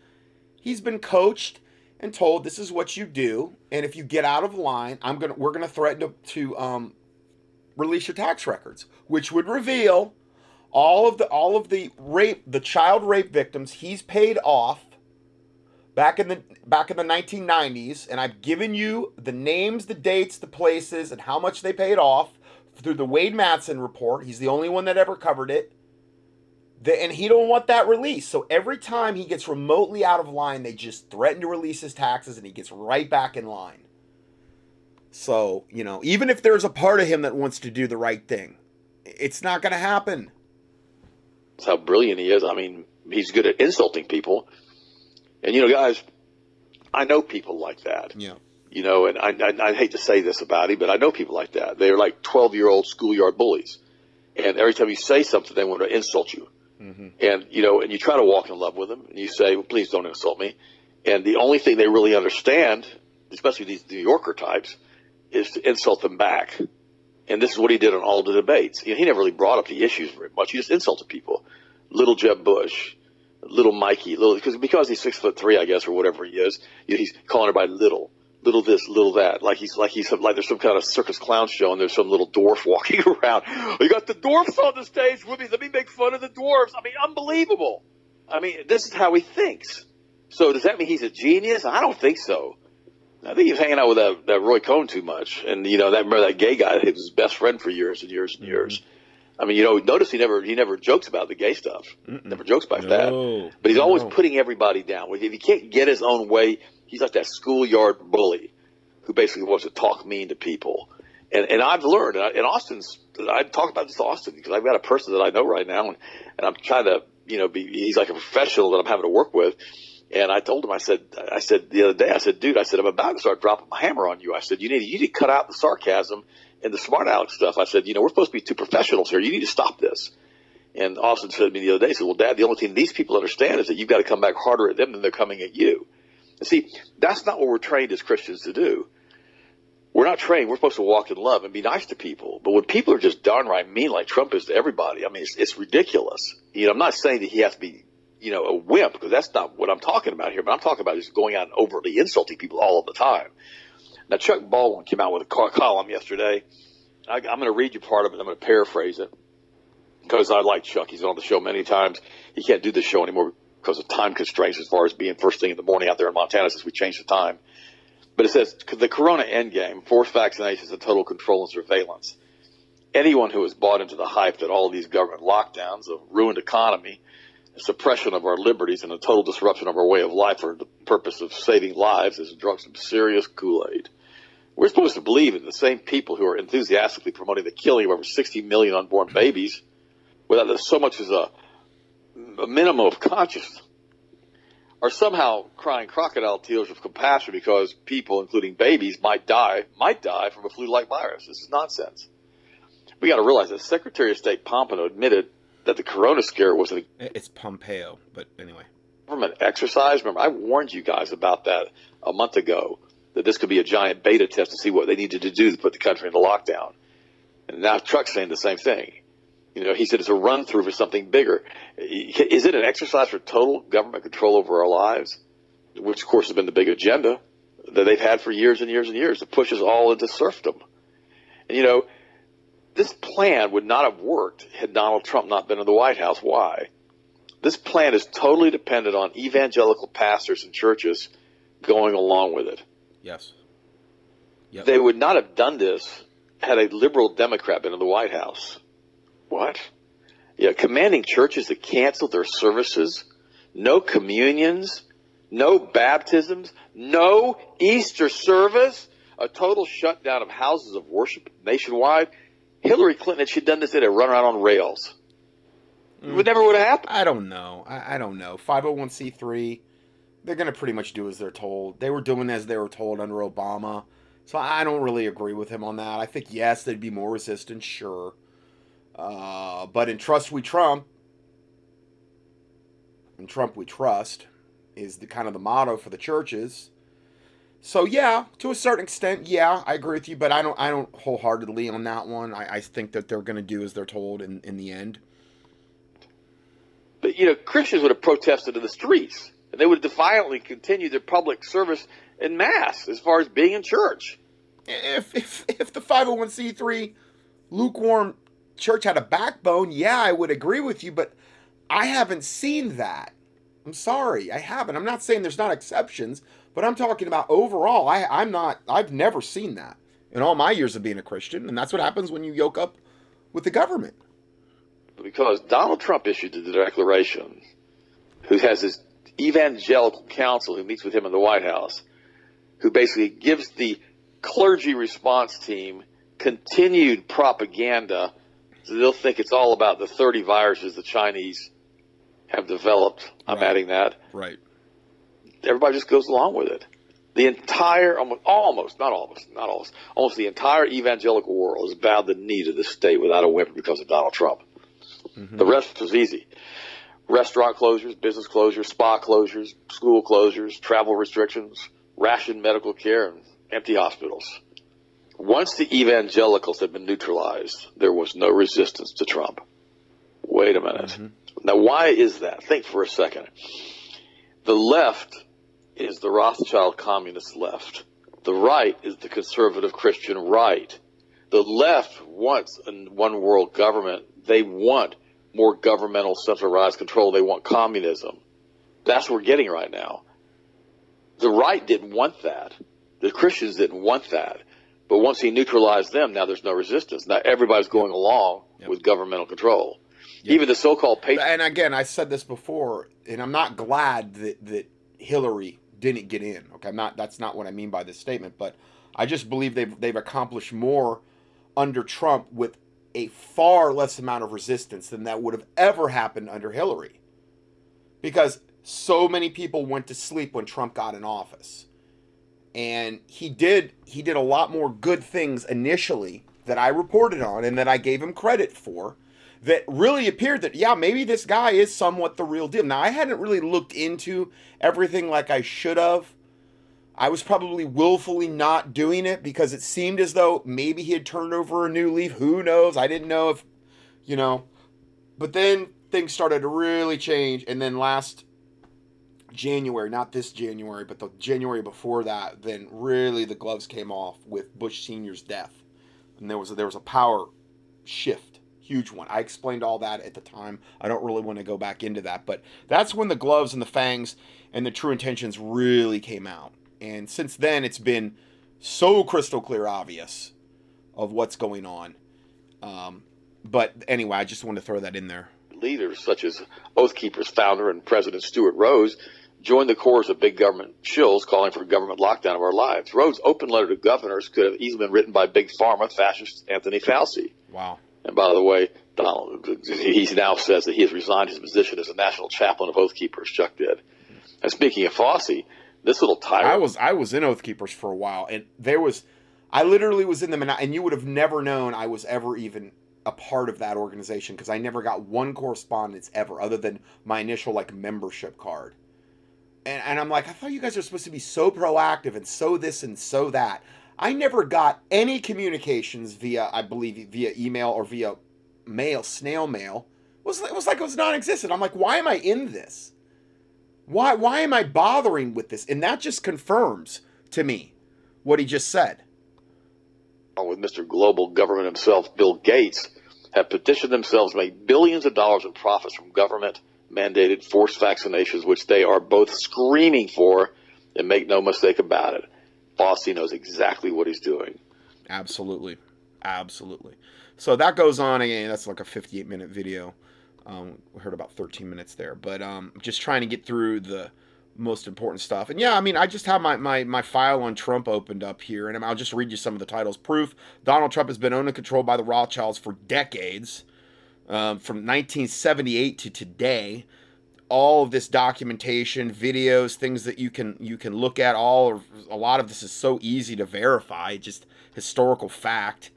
He's been coached and told this is what you do, and if you get out of line, I'm gonna we're gonna threaten to, to um, release your tax records, which would reveal all of the all of the rape the child rape victims he's paid off back in the back in the 1990s and I've given you the names, the dates, the places and how much they paid off through the Wayne Madsen report. He's the only one that ever covered it. The, and he don't want that release. So every time he gets remotely out of line, they just threaten to release his taxes and he gets right back in line. So, you know, even if there's a part of him that wants to do the right thing, it's not going to happen. That's how brilliant he is. I mean, he's good at insulting people. And you know, guys, I know people like that. Yeah. You know, and I, I, I hate to say this about him, but I know people like that. They're like twelve-year-old schoolyard bullies, and every time you say something, they want to insult you. Mm-hmm. And you know, and you try to walk in love with them, and you say, well, "Please don't insult me." And the only thing they really understand, especially these New Yorker types, is to insult them back. And this is what he did on all the debates. You know, he never really brought up the issues very much. He just insulted people. Little Jeb Bush, little Mikey, little because because he's six foot three, I guess, or whatever he is. You know, he's calling everybody little, little this, little that. Like he's like he's like there's some kind of circus clown show, and there's some little dwarf walking around. You got the dwarfs on the stage with me. Let me make fun of the dwarfs. I mean, unbelievable. I mean, this is how he thinks. So does that mean he's a genius? I don't think so. I think he was hanging out with that, that Roy Cohn too much, and you know that remember that gay guy. He was his best friend for years and years and mm-hmm. years. I mean, you know, notice he never he never jokes about the gay stuff. Never jokes about No. that. But he's always putting everybody down. If he can't get his own way, he's like that schoolyard bully who basically wants to talk mean to people. And and I've learned, and I- and Austin's. I talk about this to Austin because I've got a person that I know right now, and, and I'm trying to, you know, be. He's like a professional that I'm having to work with. And I told him, I said, I said the other day, I said, dude, I said, I'm about to start dropping my hammer on you. I said, you need, you need to cut out the sarcasm and the smart aleck stuff. I said, you know, we're supposed to be two professionals here. You need to stop this. And Austin said to me the other day, he said, well, dad, the only thing these people understand is that you've got to come back harder at them than they're coming at you. And see, that's not what we're trained as Christians to do. we're not trained. We're supposed to walk in love and be nice to people. But when people are just downright mean, like Trump is to everybody, I mean, it's, it's ridiculous. You know, I'm not saying that he has to be, you know, a wimp because that's not what I'm talking about here. But I'm talking about just going out and overtly insulting people all of the time. Now, Chuck Baldwin came out with a column yesterday. I, I'm going to read you part of it. I'm going to paraphrase it because I like Chuck. He's been on the show many times. He can't do this show anymore because of time constraints as far as being first thing in the morning out there in Montana since we changed the time. But it says the corona endgame, forced vaccinations and total control and surveillance. Anyone who has bought into the hype that all these government lockdowns, a ruined economy, suppression of our liberties, and a total disruption of our way of life for the purpose of saving lives has drunk some serious Kool-Aid. We're supposed to believe in the same people who are enthusiastically promoting the killing of over 60 million unborn babies without so much as a, a minimum of conscience are somehow crying crocodile tears of compassion because people, including babies, might die, might die from a flu-like virus. This is nonsense. We got to realize that Secretary of State Pompeo admitted that the corona scare was a it's Pompeo, but anyway. Government exercise. Remember, I warned you guys about that a month ago that this could be a giant beta test to see what they needed to do to put the country into lockdown. And now Trump's saying the same thing. You know, he said it's a run through for something bigger. Is it an exercise for total government control over our lives? Which, of course, has been the big agenda that they've had for years and years and years to push us all into serfdom. And, you know, this plan would not have worked had Donald Trump not been in the White House. Why? This plan is totally dependent on evangelical pastors and churches going along with it. Yes. Yep. They would not have done this had a liberal Democrat been in the White House. What? Yeah, commanding churches to cancel their services, no communions, no baptisms, no Easter service, a total shutdown of houses of worship nationwide. Hillary Clinton, if she'd done this, it'd have run around on rails. It would never would have happened. I don't know. I, I don't know. 501c3, they're going to pretty much do as they're told. They were doing as they were told under Obama. So I don't really agree with him on that. I think, yes, they'd be more resistant, sure. Uh, but in Trust We Trump, in Trump We Trust, is the kind of the motto for the churches. So yeah, to a certain extent, yeah, I agree with you, but I don't I don't wholeheartedly on that one. I, I think that they're gonna do as they're told in, in the end. But you know, Christians would have protested in the streets. And they would defiantly continue their public service in mass as far as being in church. If if if the 501c3 lukewarm church had a backbone, yeah, I would agree with you, but I haven't seen that. I'm sorry, I haven't. I'm not saying there's not exceptions, but I'm talking about overall. I, I'm not. I've never seen that in all my years of being a Christian, and that's what happens when you yoke up with the government. Because Donald Trump issued the declaration, who has his evangelical council who meets with him in the White House, who basically gives the clergy response team continued propaganda so they'll think it's all about the 30 viruses the Chinese have developed. I'm right. adding that. Right. Everybody just goes along with it. The entire, almost, almost, not almost, not almost, almost the entire evangelical world has bowed the knee to the state without a whimper because of Donald Trump. Mm-hmm. The rest was easy. Restaurant closures, business closures, spa closures, school closures, travel restrictions, rationed medical care, and empty hospitals. Once the evangelicals had been neutralized, there was no resistance to Trump. Wait a minute. Mm-hmm. Now, why is that? Think for a second. The left is the Rothschild communist left. The right is the conservative Christian right. The left wants a one world government. They want more governmental centralized control. They want communism. That's what we're getting right now. The right didn't want that. The Christians didn't want that. But once he neutralized them, now there's no resistance. Now everybody's going along yep. with governmental control. Yep. Even the so-called patriots. And again, I said this before, and I'm not glad that that Hillary didn't get in. Okay, I'm not. That's not what I mean by this statement. But I just believe they've they've accomplished more under Trump with a far less amount of resistance than that would have ever happened under Hillary, because so many people went to sleep when Trump got in office and he did he did a lot more good things initially that I reported on and that I gave him credit for that really appeared that yeah maybe this guy is somewhat the real deal now i hadn't really looked into everything like i should have I was probably willfully not doing it because it seemed as though maybe he had turned over a new leaf. Who knows? I didn't know if, you know. But then things started to really change. And then last January, not this January, but the January before that, then really the gloves came off with Bush Senior's death. And there was a, there was a power shift, huge one. I explained all that at the time. I don't really want to go back into that, but that's when the gloves and the fangs and the true intentions really came out. And since then, it's been so crystal clear, obvious of what's going on. Um, but anyway, I just wanted to throw that in there. Leaders such as Oath Keepers founder and President Stewart Rhodes joined the chorus of big government shills calling for government lockdown of our lives. Rhodes' open letter to governors could have easily been written by big pharma fascist Anthony Fauci. Wow. And by the way, Donald, he now says that he has resigned his position as a national chaplain of Oath Keepers. Chuck did. And speaking of Fauci, this little tyrant. I was I was in Oath Keepers for a while, and there was, I literally was in them, and you would have never known I was ever even a part of that organization because I never got one correspondence ever, other than my initial like membership card. And and I'm like, I thought you guys are supposed to be so proactive and so this and so that. I never got any communications via, I believe, via email or via mail, snail mail. It was, it was like it was non-existent. I'm like, why am I in this? Why why am I bothering with this? And that just confirms to me what he just said. With Mr. Global Government himself, Bill Gates, have petitioned themselves to make billions of dollars in profits from government mandated forced vaccinations, which they are both screaming for, and make no mistake about it. Fauci knows exactly what he's doing. Absolutely. Absolutely. So that goes on again. That's like a 58 minute video. Um, we heard about 13 minutes there, but um, just trying to get through the most important stuff. And yeah, I mean, I just have my, my, my file on Trump opened up here, and I'll just read you some of the titles. Proof Donald Trump has been owned and controlled by the Rothschilds for decades, um, from 1978 to today. All of this documentation, videos, things that you can you can look at. All a lot of this is so easy to verify, just historical fact.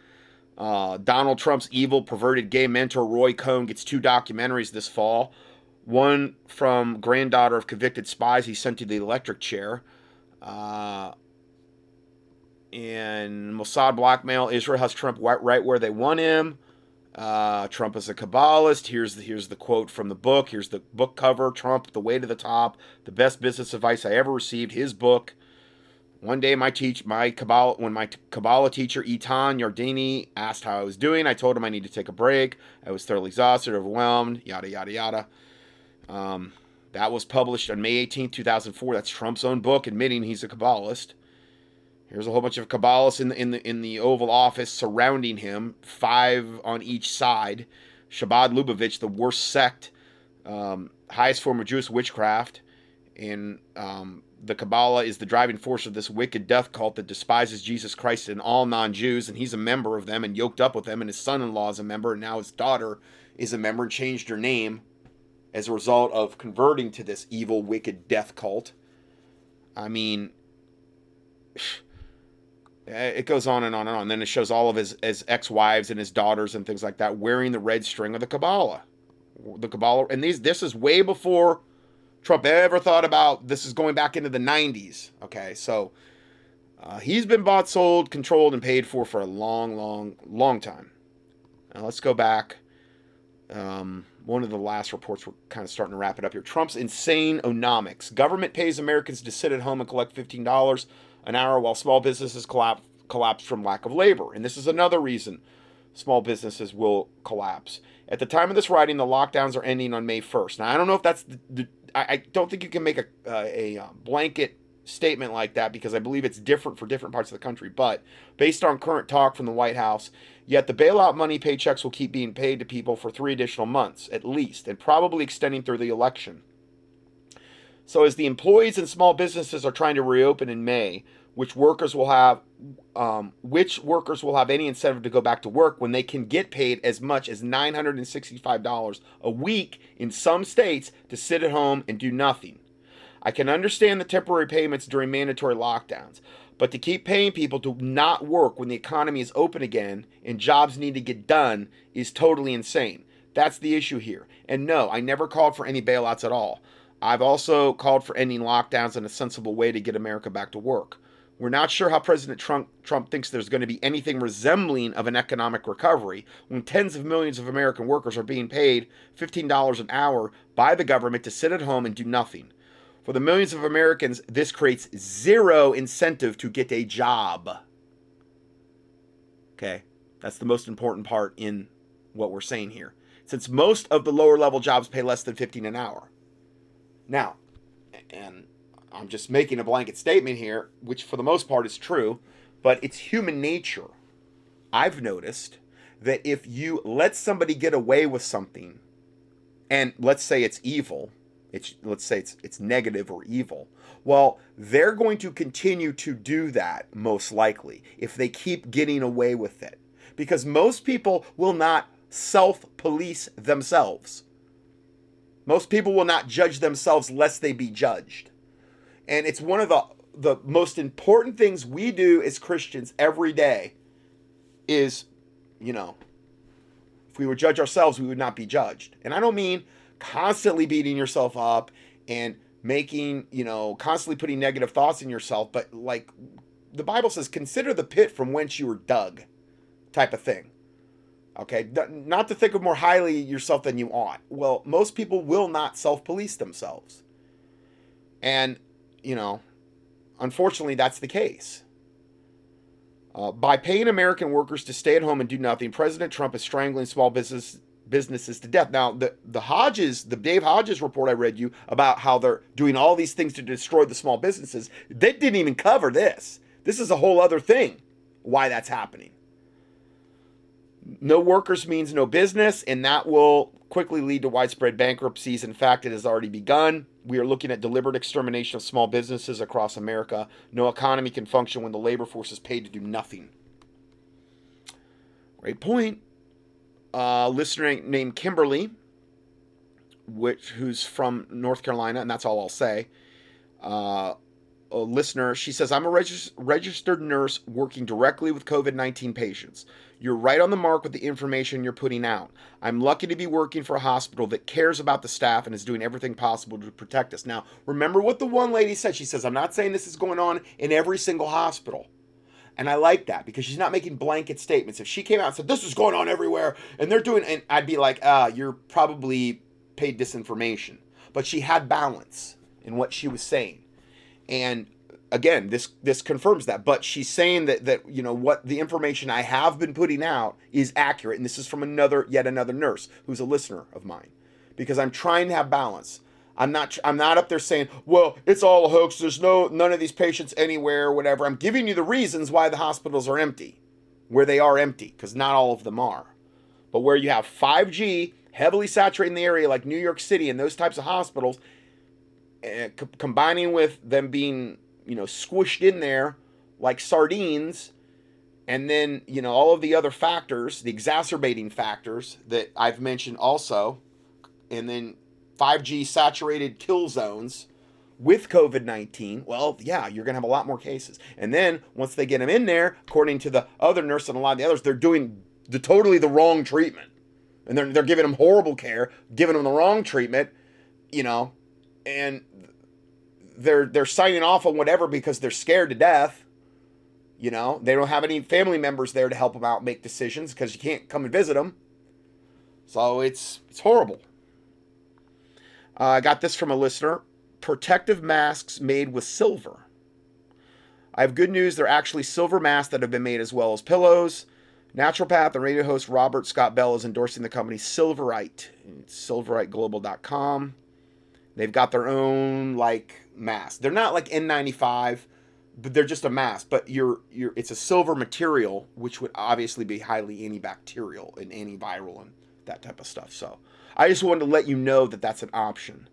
Uh, Donald Trump's evil, perverted gay mentor Roy Cohn gets two documentaries this fall. One from granddaughter of convicted spies he sent to the electric chair. Uh, and Mossad blackmail. Israel has Trump right where they want him. Uh, Trump is a Kabbalist. Here's the here's the quote from the book. Here's the book cover. Trump, the way to the top. The best business advice I ever received. His book. One day, my teach my Kabbalah when my Kabbalah teacher Eitan Yardeni asked how I was doing, I told him I need to take a break. I was thoroughly exhausted, overwhelmed, yada yada yada. Um, that was published on May 18, 2004. That's Trump's own book admitting he's a Kabbalist. Here's a whole bunch of Kabbalists in the in the in the Oval Office surrounding him, five on each side. Chabad Lubavitch, the worst sect, um, highest form of Jewish witchcraft, and um, the Kabbalah is the driving force of this wicked death cult that despises Jesus Christ and all non Jews, and he's a member of them and yoked up with them, and his son in law is a member, and now his daughter is a member and changed her name as a result of converting to this evil, wicked death cult. I mean, it goes on and on and on. And then it shows all of his, his ex wives and his daughters and things like that wearing the red string of the Kabbalah. The Kabbalah, and these this is way before Trump ever thought about this is going back into the 90s. Okay, so uh, he's been bought, sold, controlled, and paid for for a long, long, long time. Now let's go back. Um, one of the last reports, we're kind of starting to wrap it up here. Trump's insane onomics. Government pays Americans to sit at home and collect $15 an hour while small businesses collapse, collapse from lack of labor. And this is another reason small businesses will collapse. At the time of this writing, the lockdowns are ending on May 1st. Now, I don't know if that's the, the I, don't think you can make a, uh, a uh, blanket statement like that because I believe it's different for different parts of the country. But based on current talk from the White House, yet the bailout money paychecks will keep being paid to people for three additional months at least, and probably extending through the election. So, as the employees and small businesses are trying to reopen in May, which workers will have um, which workers will have any incentive to go back to work when they can get paid as much as $965 a week in some states to sit at home and do nothing. I can understand the temporary payments during mandatory lockdowns, but to keep paying people to not work when the economy is open again and jobs need to get done is totally insane. That's the issue here. And no, I never called for any bailouts at all. I've also called for ending lockdowns in a sensible way to get America back to work. We're not sure how President Trump, Trump thinks there's going to be anything resembling of an economic recovery when tens of millions of American workers are being paid $15 an hour by the government to sit at home and do nothing. For the millions of Americans, this creates zero incentive to get a job. Okay, that's the most important part in what we're saying here. Since most of the lower level jobs pay less than 15 an hour. Now, and I'm just making a blanket statement here, which for the most part is true, but it's human nature. I've noticed that if you let somebody get away with something, and let's say it's evil, it's let's say it's it's negative or evil, well, they're going to continue to do that most likely if they keep getting away with it. Because most people will not self-police themselves. Most people will not judge themselves lest they be judged. And it's one of the the most important things we do as Christians every day is, you know, if we would judge ourselves, we would not be judged. And I don't mean constantly beating yourself up and making, you know, constantly putting negative thoughts in yourself, but like the Bible says, consider the pit from whence you were dug, type of thing. Okay, not to think of more highly yourself than you ought. Well, most people will not self police themselves. And you know, unfortunately, that's the case. Uh, by paying American workers to stay at home and do nothing, President Trump is strangling small business businesses to death. Now, the the Hodges, the Dave Hodges report I read you about how they're doing all these things to destroy the small businesses, they didn't even cover this. This is a whole other thing. Why that's happening. No workers means no business, and that will quickly lead to widespread bankruptcies. In fact, it has already begun. We are looking at deliberate extermination of small businesses across America. No economy can function when the labor force is paid to do nothing. Great point. Uh, listener named Kimberly, which who's from North Carolina, and that's all I'll say. Uh, a listener, she says, I'm a regis- registered nurse working directly with COVID 19 patients. You're right on the mark with the information you're putting out. I'm lucky to be working for a hospital that cares about the staff and is doing everything possible to protect us. Now, remember what the one lady said. She says, I'm not saying this is going on in every single hospital. And I like that because she's not making blanket statements. If she came out and said, This is going on everywhere, and they're doing, and I'd be like, Ah, you're probably paid disinformation. But she had balance in what she was saying. And again, this this confirms that. But she's saying that that you know what the information I have been putting out is accurate, and this is from another yet another nurse who's a listener of mine, because I'm trying to have balance. I'm not I'm not up there saying, well, it's all a hoax. There's no none of these patients anywhere, whatever. I'm giving you the reasons why the hospitals are empty, where they are empty, because not all of them are. But where you have 5G heavily saturating the area like New York City and those types of hospitals, eh, c- combining with them being you know, squished in there like sardines. And then, you know, all of the other factors, the exacerbating factors that I've mentioned also. And then 5G saturated kill zones with COVID 19, well, yeah, you're going to have a lot more cases. And then once they get them in there, according to the other nurse and a lot of the others, they're doing the totally the wrong treatment. And they're, they're giving them horrible care, giving them the wrong treatment, you know, and they're they're signing off on whatever because they're scared to death. You know, they don't have any family members there to help them out make decisions because you can't come and visit them. So it's it's horrible. Uh, I got this from a listener: protective masks made with silver. I have good news. They're actually silver masks that have been made as well as pillows. Naturopath and radio host Robert Scott Bell is endorsing the company Silverite. It's silveriteglobal.com. They've got their own like mask. They're not like N95, but they're just a mask. But you're you're it's a silver material, which would obviously be highly antibacterial and antiviral and that type of stuff. So I just wanted to let you know that that's an option.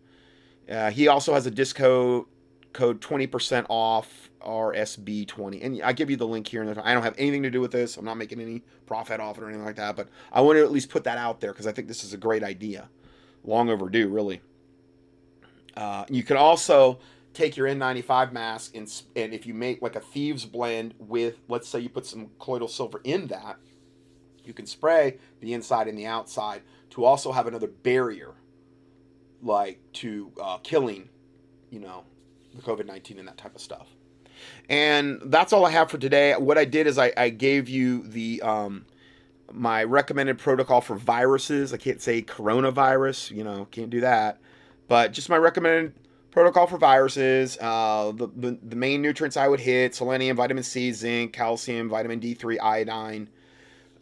Uh, he also has a disco code 20% off RSB20. And I give you the link here. And I don't have anything to do with this. I'm not making any profit off it or anything like that. But I want to at least put that out there because I think this is a great idea. Long overdue, really. Uh, you can also take your N95 mask and, and if you make like a thieves blend with, let's say you put some colloidal silver in that, you can spray the inside and the outside to also have another barrier like to uh, killing, you know, the COVID nineteen and that type of stuff. And that's all I have for today. What I did is I, I gave you the um, my recommended protocol for viruses. I can't say coronavirus, you know, can't do that, but just my recommended protocol for viruses. Uh, the, the the main nutrients I would hit: selenium, vitamin C, zinc, calcium, vitamin D3, iodine.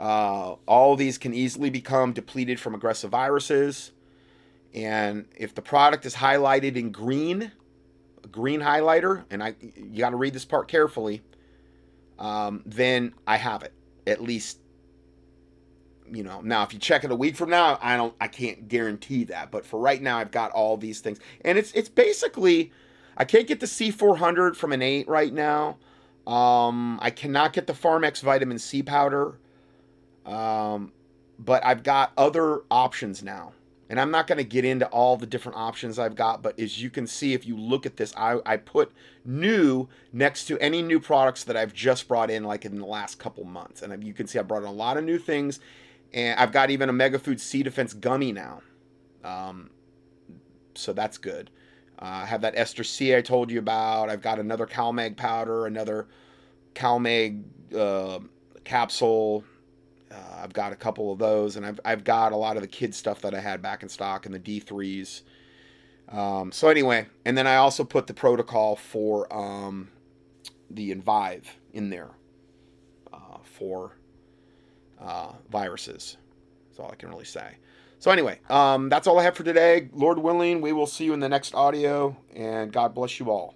Uh, all these can easily become depleted from aggressive viruses. And if the product is highlighted in green, green highlighter, and I you got to read this part carefully, um, then I have it at least. You know, now if you check it a week from now, I don't, I can't guarantee that. But for right now, I've got all these things, and it's it's basically, I can't get the C400 from an eight right now. Um, I cannot get the Pharmex vitamin C powder. Um, but I've got other options now. And I'm not going to get into all the different options I've got, but as you can see, if you look at this, I, I put new next to any new products that I've just brought in, like in the last couple months. And you can see I brought in a lot of new things. And I've got even a Mega Food C Defense gummy now. Um, so that's good. Uh, I have that Ester C I told you about. I've got another CalMag powder, another CalMag uh, capsule. Uh, I've got a couple of those, and I've, I've got a lot of the kid stuff that I had back in stock and the D3s. Um, so anyway, and then I also put the protocol for um, the Envive in there uh, for uh, viruses. That's all I can really say. So anyway, um, that's all I have for today. Lord willing, we will see you in the next audio, and God bless you all.